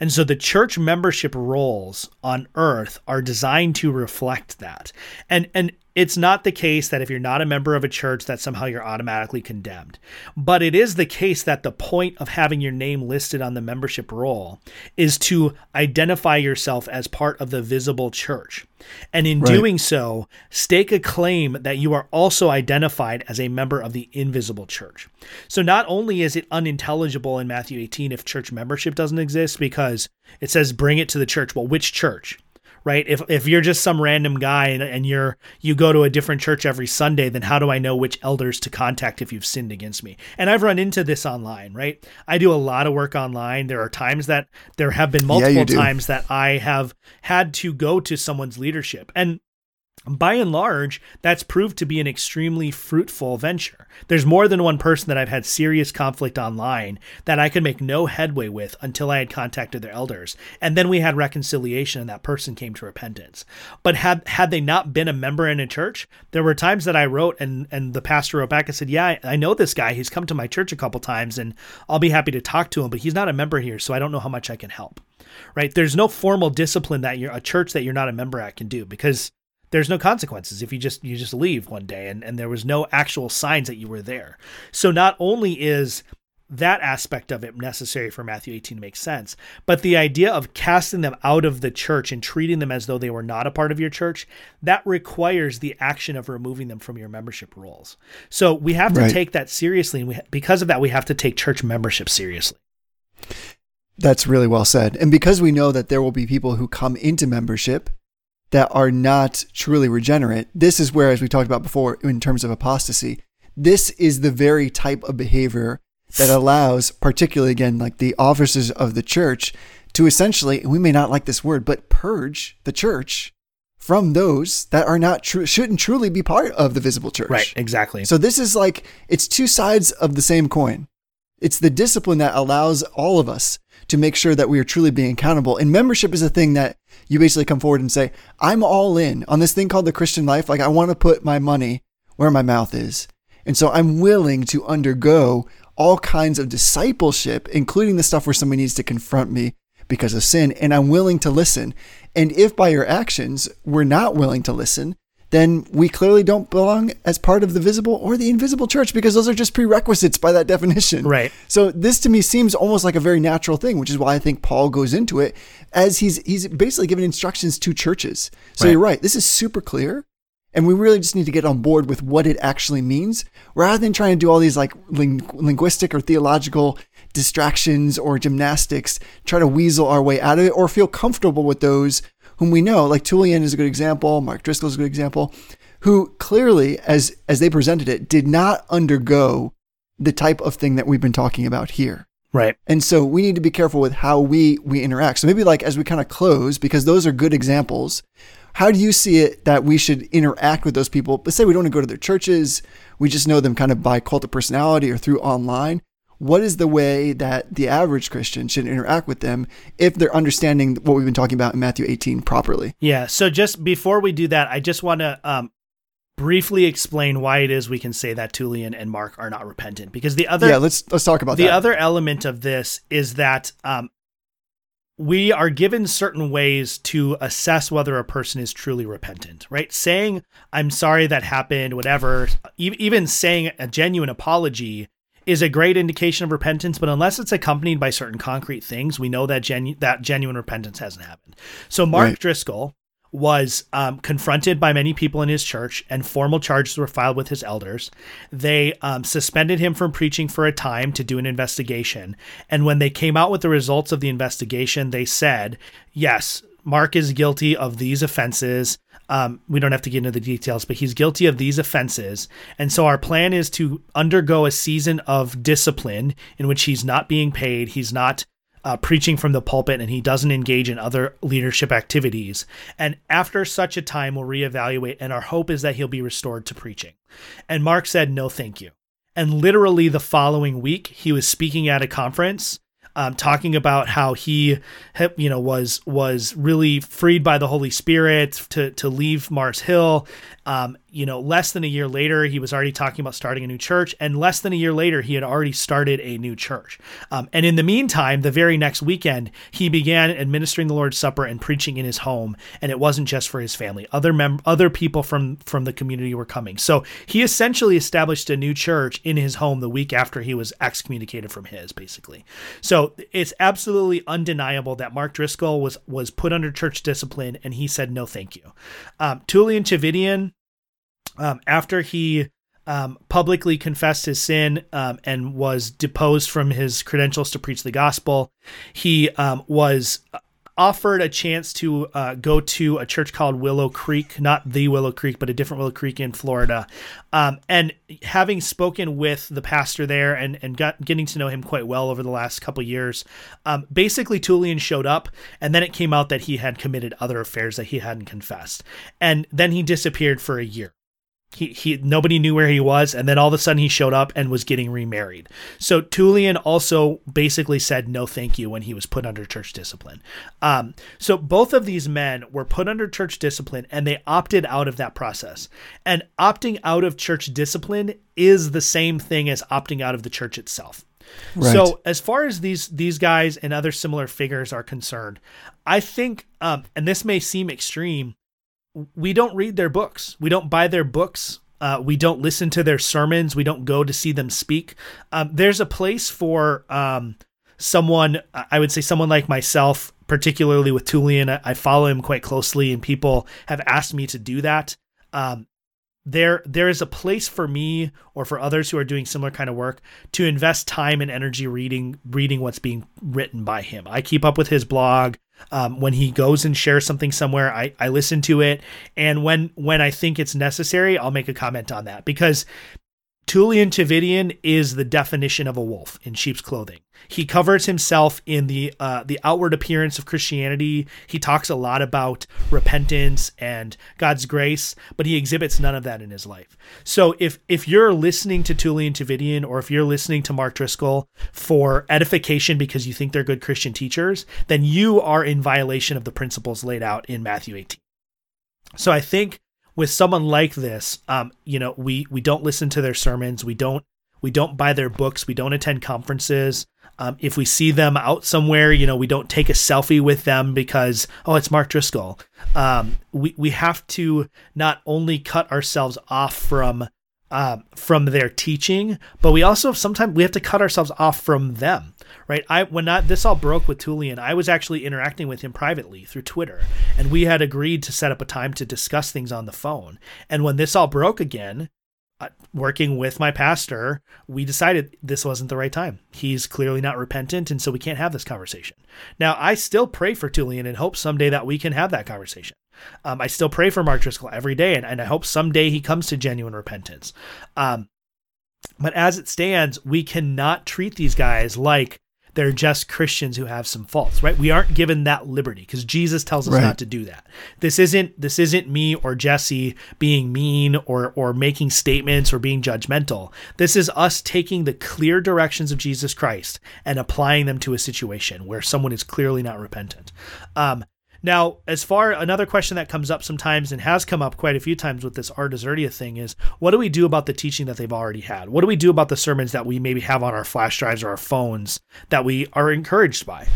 And so the church membership rolls on earth are designed to reflect that. And and it's not the case that if you're not a member of a church that somehow you're automatically condemned. But it is the case that the point of having your name listed on the membership roll is to identify yourself as part of the visible church. And in right. doing so, stake a claim that you are also identified as a member of the invisible church. So not only is it unintelligible in Matthew 18 if church membership doesn't exist because it says bring it to the church. Well, which church? Right? If if you're just some random guy and, and you're you go to a different church every Sunday, then how do I know which elders to contact if you've sinned against me? And I've run into this online, right? I do a lot of work online. There are times that there have been multiple yeah, times that I have had to go to someone's leadership. And by and large, that's proved to be an extremely fruitful venture. There's more than one person that I've had serious conflict online that I could make no headway with until I had contacted their elders. And then we had reconciliation and that person came to repentance. But had had they not been a member in a church, there were times that I wrote and and the pastor wrote back and said, "Yeah, I, I know this guy. He's come to my church a couple times and I'll be happy to talk to him, but he's not a member here, so I don't know how much I can help." Right? There's no formal discipline that you're a church that you're not a member at can do because there's no consequences if you just you just leave one day and, and there was no actual signs that you were there so not only is that aspect of it necessary for Matthew 18 to make sense. But the idea of casting them out of the church and treating them as though they were not a part of your church, that requires the action of removing them from your membership rolls. So we have to right. take that seriously. And we, because of that, we have to take church membership seriously. That's really well said. And because we know that there will be people who come into membership that are not truly regenerate. This is where, as we talked about before, in terms of apostasy, this is the very type of behavior that allows, particularly again, like the officers of the church, to essentially, we may not like this word, but purge the church from those that are not true, shouldn't truly be part of the visible church. Right, exactly. So this is like, it's two sides of the same coin. It's the discipline that allows all of us to make sure that we are truly being accountable. And membership is a thing that you basically come forward and say, I'm all in on this thing called the Christian life. Like, I want to put my money where my mouth is. And so I'm willing to undergo all kinds of discipleship, including the stuff where somebody needs to confront me because of sin. And I'm willing to listen. And if by your actions we're not willing to listen, then we clearly don't belong as part of the visible or the invisible church because those are just prerequisites by that definition. Right. So this to me seems almost like a very natural thing, which is why I think Paul goes into it as he's he's basically giving instructions to churches. So right. you're right. This is super clear. And we really just need to get on board with what it actually means rather than trying to do all these like ling- linguistic or theological distractions or gymnastics, try to weasel our way out of it or feel comfortable with those whom we know, like Tullian is a good example, Mark Driscoll is a good example, who clearly, as as they presented it, did not undergo the type of thing that we've been talking about here. Right. And so we need to be careful with how we we interact. So maybe like as we kind of close, because those are good examples. How do you see it that we should interact with those people? But say we don't want to go to their churches, we just know them kind of by cult of personality or through online what is the way that the average Christian should interact with them if they're understanding what we've been talking about in Matthew 18 properly? Yeah. So just before we do that, I just want to um, briefly explain why it is we can say that Tullian and Mark are not repentant because the other yeah let's let's talk about the that. other element of this is that um, we are given certain ways to assess whether a person is truly repentant, right? Saying, I'm sorry that happened, whatever, even saying a genuine apology is a great indication of repentance, but unless it's accompanied by certain concrete things, we know that genu- that genuine repentance hasn't happened. So Mark right. Driscoll was um, confronted by many people in his church, and formal charges were filed with his elders. They um, suspended him from preaching for a time to do an investigation. And when they came out with the results of the investigation, they said, yes, Mark is guilty of these offenses. Um, we don't have to get into the details, but he's guilty of these offenses. And so our plan is to undergo a season of discipline in which he's not being paid, he's not uh, preaching from the pulpit, and he doesn't engage in other leadership activities. And after such a time, we'll reevaluate, and our hope is that he'll be restored to preaching. And Mark said, No, thank you. And literally the following week, he was speaking at a conference um, talking about how he, you know, was was really freed by the Holy Spirit to to leave Mars Hill, um, you know, less than a year later, he was already talking about starting a new church, and less than a year later, he had already started a new church. Um, and in the meantime, the very next weekend, he began administering the Lord's Supper and preaching in his home. And it wasn't just for his family; other mem- other people from from the community were coming. So he essentially established a new church in his home the week after he was excommunicated from his, basically. So it's absolutely undeniable that Mark Driscoll was was put under church discipline, and he said no, thank you. Um, Tullian Tchividjian um, after he um, publicly confessed his sin um, and was deposed from his credentials to preach the gospel, he um, was offered a chance to uh, go to a church called Willow Creek, not the Willow Creek, but a different Willow Creek in Florida. Um, and having spoken with the pastor there and, and got, getting to know him quite well over the last couple years, um, basically Tullian showed up, and then it came out that he had committed other affairs that he hadn't confessed. And then he disappeared for a year he, he nobody knew where he was and then all of a sudden he showed up and was getting remarried. So tullian also basically said no thank you when he was put under church discipline. Um, so both of these men were put under church discipline and they opted out of that process. And opting out of church discipline is the same thing as opting out of the church itself. Right. So as far as these these guys and other similar figures are concerned, I think, um, and this may seem extreme, we don't read their books. We don't buy their books. Uh, we don't listen to their sermons. We don't go to see them speak. Um, there's a place for um, someone, I would say someone like myself, particularly with Tullian. I, I, follow him quite closely, and people have asked me to do that. Um, there, there is a place for me or for others who are doing similar kind of work to invest time and energy reading, reading what's being written by him. I keep up with his blog. Um, when he goes and shares something somewhere, I, I listen to it, and when when I think it's necessary, I'll make a comment on that because Tullian Tchividjian is the definition of a wolf in sheep's clothing. He covers himself in the uh, the outward appearance of Christianity. He talks a lot about repentance and God's grace, but he exhibits none of that in his life. So if if you're listening to Tullian Tchividjian or if you're listening to Mark Driscoll for edification because you think they're good Christian teachers, then you are in violation of the principles laid out in Matthew 18. So I think with someone like this, um, you know, we we don't listen to their sermons, we don't we don't buy their books, we don't attend conferences. Um, if we see them out somewhere, you know, we don't take a selfie with them because oh, it's Mark Driscoll. Um, we we have to not only cut ourselves off from um, from their teaching, but we also sometimes we have to cut ourselves off from them, right? I when not this all broke with Tullian, I was actually interacting with him privately through Twitter, and we had agreed to set up a time to discuss things on the phone. And when this all broke again, uh, working with my pastor, we decided this wasn't the right time. He's clearly not repentant, and so we can't have this conversation. Now, I still pray for Tullian and hope someday that we can have that conversation. Um, I still pray for Mark Driscoll every day, and, and I hope someday he comes to genuine repentance. Um, but as it stands, we cannot treat these guys like they're just Christians who have some faults, right? We aren't given that liberty because Jesus tells us right. not to do that. This isn't this isn't me or Jesse being mean or or making statements or being judgmental. This is us taking the clear directions of Jesus Christ and applying them to a situation where someone is clearly not repentant. Um, now, as far another question that comes up sometimes and has come up quite a few times with this Ars Desertia thing is, what do we do about the teaching that they've already had? What do we do about the sermons that we maybe have on our flash drives or our phones that we are encouraged by?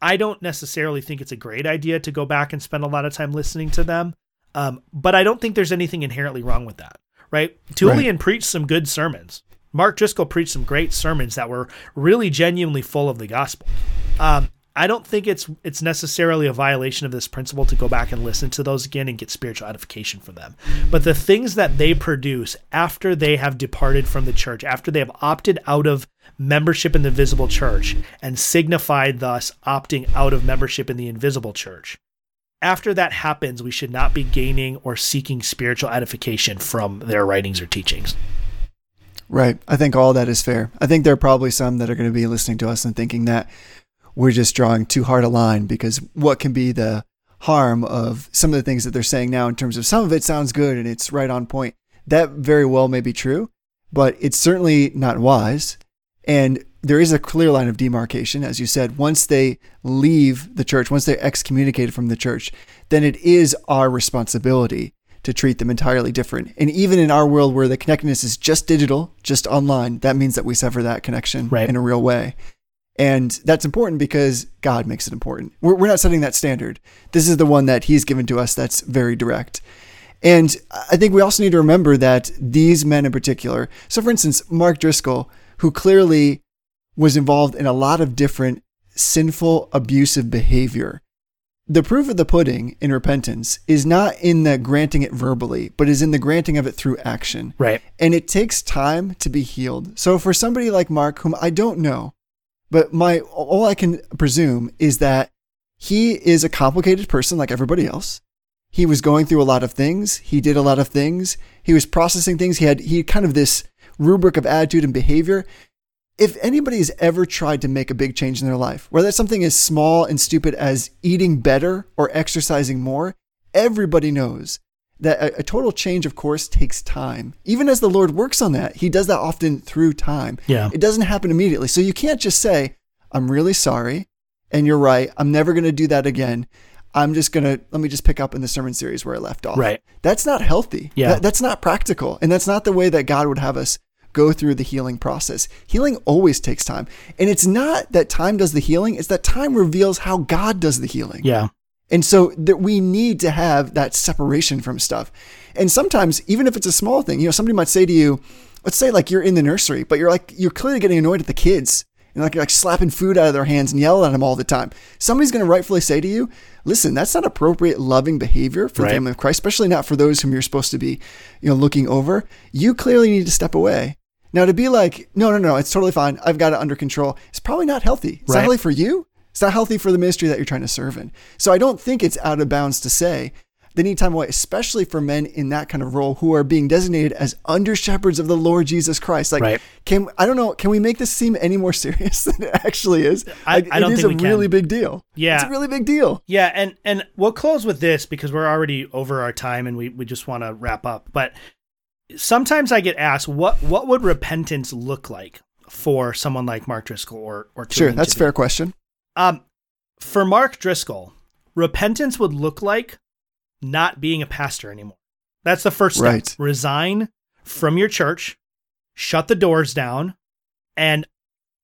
I don't necessarily think it's a great idea to go back and spend a lot of time listening to them, um, but I don't think there's anything inherently wrong with that, right? Tullian right. preached some good sermons. Mark Driscoll preached some great sermons that were really genuinely full of the gospel. Um, I don't think it's it's necessarily a violation of this principle to go back and listen to those again and get spiritual edification from them. But the things that they produce after they have departed from the church, after they have opted out of membership in the visible church and signified thus opting out of membership in the invisible church, after that happens, we should not be gaining or seeking spiritual edification from their writings or teachings. Right. I think all that is fair. I think there are probably some that are going to be listening to us and thinking that we're just drawing too hard a line because what can be the harm of some of the things that they're saying now in terms of some of it sounds good and it's right on point. That very well may be true, but it's certainly not wise. And there is a clear line of demarcation, as you said. Once they leave the church, once they're excommunicated from the church, then it is our responsibility to treat them entirely different. And even in our world where the connectedness is just digital, just online, that means that we sever that connection Right. in a real way. And that's important because God makes it important. We're, we're not setting that standard. This is the one that He's given to us that's very direct. And I think we also need to remember that these men in particular, so for instance, Mark Driscoll, who clearly was involved in a lot of different sinful, abusive behavior. The proof of the pudding in repentance is not in the granting it verbally, but is in the granting of it through action. Right. And it takes time to be healed. So for somebody like Mark, whom I don't know, but my all I can presume is that he is a complicated person like everybody else. He was going through a lot of things. He did a lot of things. He was processing things. He had he had kind of this rubric of attitude and behavior. If anybody's ever tried to make a big change in their life, whether that's something as small and stupid as eating better or exercising more, everybody knows that a, a total change of course takes time. Even as the Lord works on that, He does that often through time. Yeah. It doesn't happen immediately. So you can't just say, I'm really sorry. And you're right. I'm never going to do that again. I'm just going to, let me just pick up in the sermon series where I left off. Right. That's not healthy. Yeah. That- that's not practical. And that's not the way that God would have us go through the healing process. Healing always takes time. And it's not that time does the healing, it's that time reveals how God does the healing. Yeah. And so that we need to have that separation from stuff. And sometimes, even if it's a small thing, you know, somebody might say to you, let's say like you're in the nursery, but you're like, you're clearly getting annoyed at the kids and like you're like slapping food out of their hands and yelling at them all the time. Somebody's going to rightfully say to you, listen, that's not appropriate loving behavior for Right. the family of Christ, especially not for those whom you're supposed to be, you know, looking over. You clearly need to step away. Now to be like, no, no, no, it's totally fine. I've got it under control. It's probably not healthy. It's Right. not healthy for you. It's not healthy for the ministry that you're trying to serve in. So I don't think it's out of bounds to say they need time away, especially for men in that kind of role who are being designated as under shepherds of the Lord Jesus Christ. Like, Right. can I don't know, can we make this seem any more *laughs* serious than it actually is? I- Like, I don't it is a really big deal. Yeah. it's a really big deal. Yeah, and and we'll close with this because we're already over our time and we, we just want to wrap up. But sometimes I get asked what what would repentance look like for someone like Mark Driscoll or or Sure, that's a fair question. Um, for Mark Driscoll, repentance would look like not being a pastor anymore. That's the first step. Right. Resign from your church, shut the doors down, and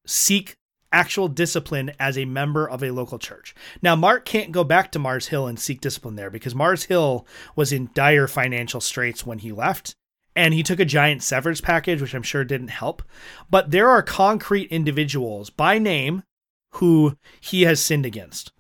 seek actual discipline as a member of a local church. Now, Mark can't go back to Mars Hill and seek discipline there because Mars Hill was in dire financial straits when he left. And he took a giant severance package, which I'm sure didn't help. But there are concrete individuals by name who he has sinned against.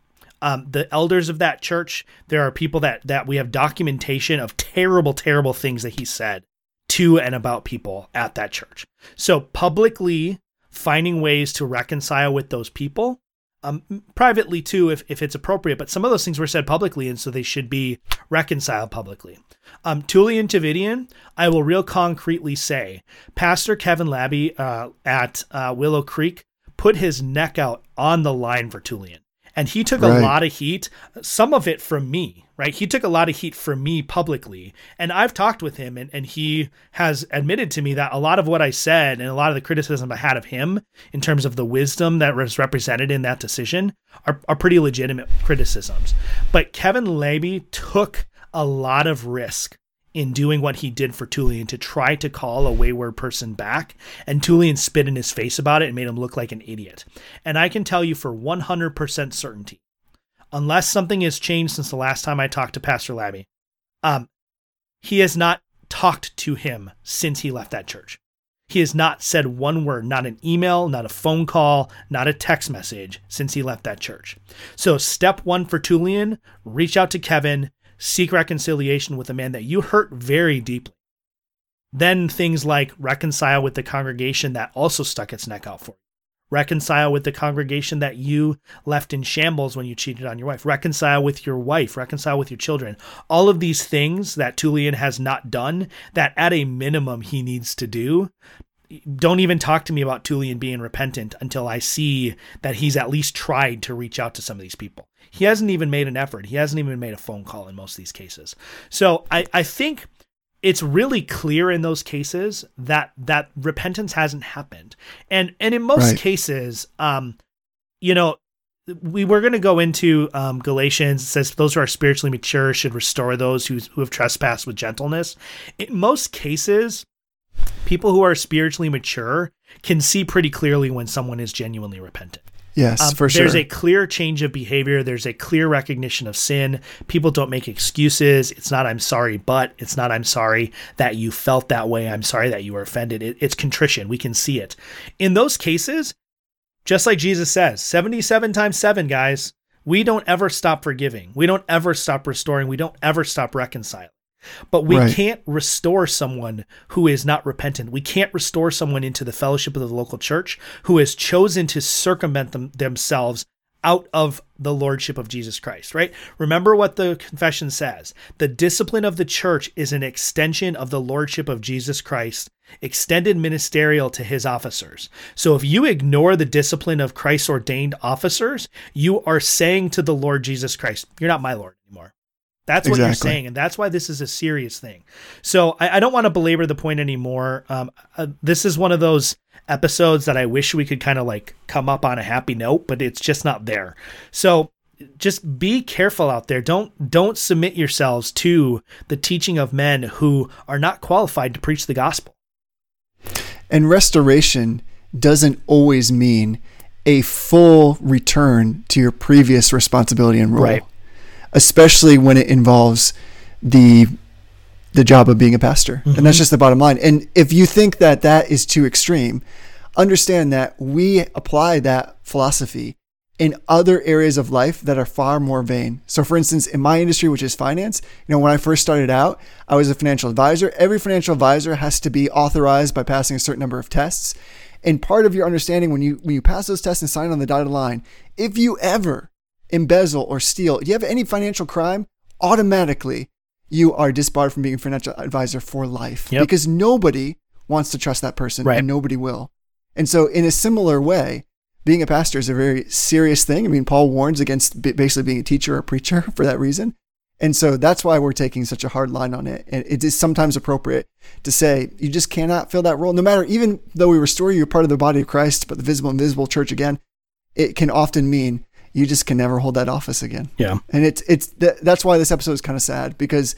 Um, the elders of that church, there are people that that we have documentation of terrible, terrible things that he said to and about people at that church. So publicly finding ways to reconcile with those people, um, privately too, if if it's appropriate. But some of those things were said publicly, and so they should be reconciled publicly. Um, Tullian Tchividjian, I will real concretely say, Pastor Kevin Labby uh, at uh, Willow Creek put his neck out on the line for Tullian. And he took a lot of heat, some of it from me, right? He took a lot of heat from me publicly. And I've talked with him, and, and he has admitted to me that a lot of what I said and a lot of the criticism I had of him in terms of the wisdom that was represented in that decision are, are pretty legitimate criticisms. But Kevin Labby took a lot of risk in doing what he did for Tullian to try to call a wayward person back. And Tullian spit in his face about it and made him look like an idiot. And I can tell you for 100% certainty, unless something has changed since the last time I talked to Pastor Labby, um, he has not talked to him since he left that church. He has not said one word, not an email, not a phone call, not a text message since he left that church. So, step one for Tullian reach out to Kevin, seek reconciliation with a man that you hurt very deeply. Then things like reconcile with the congregation that also stuck its neck out for you. Reconcile with the congregation that you left in shambles when you cheated on your wife. Reconcile with your wife. Reconcile with your children. All of these things that Tullian has not done, that at a minimum he needs to do. Don't even talk to me about Tullian being repentant until I see that he's at least tried to reach out to some of these people. He hasn't even made an effort. He hasn't even made a phone call in most of these cases. So I, I think it's really clear in those cases that that repentance hasn't happened and and in most Right. cases um you know we were going to go into um, galatians it says those who are spiritually mature should restore those who, who have trespassed with gentleness in most cases people who are spiritually mature can see pretty clearly when someone is genuinely repentant Yes, um, for sure. There's a clear change of behavior. There's a clear recognition of sin. People don't make excuses. It's not I'm sorry, but it's not I'm sorry that you felt that way. I'm sorry that you were offended. It, it's contrition. We can see it. In those cases, just like Jesus says, 77 times 7, guys, we don't ever stop forgiving. We don't ever stop restoring. We don't ever stop reconciling. But we Right. can't restore someone who is not repentant. We can't restore someone into the fellowship of the local church who has chosen to circumvent them, themselves out of the lordship of Jesus Christ, right? Remember what the confession says. The discipline of the church is an extension of the lordship of Jesus Christ, extended ministerial to his officers. So if you ignore the discipline of Christ ordained officers, you are saying to the Lord Jesus Christ, You're not my Lord anymore. That's what you're saying, and that's why this is a serious thing. So I, I don't want to belabor the point anymore. Um, uh, this is one of those episodes that I wish we could kind of like come up on a happy note, but it's just not there. So just be careful out there. Don't don't submit yourselves to the teaching of men who are not qualified to preach the gospel. And restoration doesn't always mean a full return to your previous responsibility and role. Right. Especially when it involves the the job of being a pastor. And that's mm-hmm. just the bottom line. And if you think that that is too extreme, understand that we apply that philosophy in other areas of life that are far more vain. So for instance, in my industry, which is finance, you know, when I first started out, I was a financial advisor. Every financial advisor has to be authorized by passing a certain number of tests. And part of your understanding when you when you pass those tests and sign on the dotted line, if you ever embezzle or steal, you have any financial crime, automatically you are disbarred from being a financial advisor for life Yep. because nobody wants to trust that person Right. and nobody will. And so, in a similar way, being a pastor is a very serious thing. I mean, Paul warns against basically being a teacher or a preacher *laughs* for that reason. And so that's why we're taking such a hard line on it. And it is sometimes appropriate to say you just cannot fill that role, no matter, even though we restore you, you're part of the body of Christ, but the visible and invisible church again, it can often mean you just can never hold that office again. Yeah. And it's it's th- that's why this episode is kind of sad because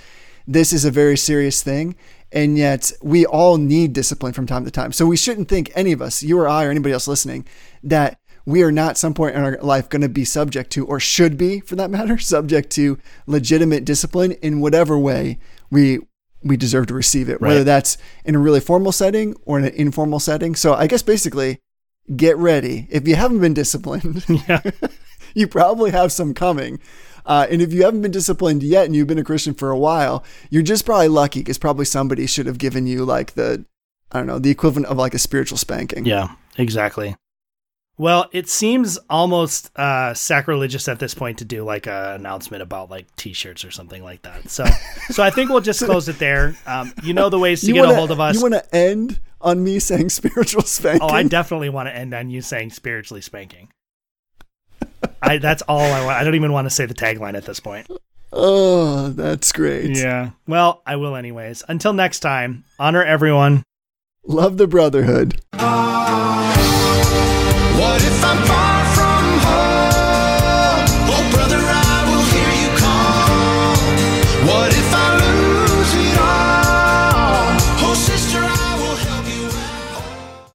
this is a very serious thing, and yet we all need discipline from time to time. So we shouldn't think any of us, you or I or anybody else listening, that we are not some point in our life going to be subject to, or should be for that matter, *laughs* subject to legitimate discipline in whatever way we we deserve to receive it, whether that's in a really formal setting or in an informal setting. So I guess basically, get ready if you haven't been disciplined *laughs* Yeah. *laughs* you probably have some coming. Uh, and if you haven't been disciplined yet and you've been a Christian for a while, you're just probably lucky because probably somebody should have given you like the, I don't know, the equivalent of like a spiritual spanking. Yeah, exactly. Well, it seems almost uh, sacrilegious at this point to do like an announcement about like T-shirts or something like that. So, *laughs* so I think we'll just close it there. Um, you know the ways to You get wanna, a hold of us. You want to end on me saying *laughs* spiritual spanking? oh, I definitely want to end on you saying spiritually spanking. *laughs* I that's all I want. I don't even want to say the tagline at this point. oh, that's great. Yeah. Well, I will anyways. Until next time, honor everyone. Love the brotherhood. What if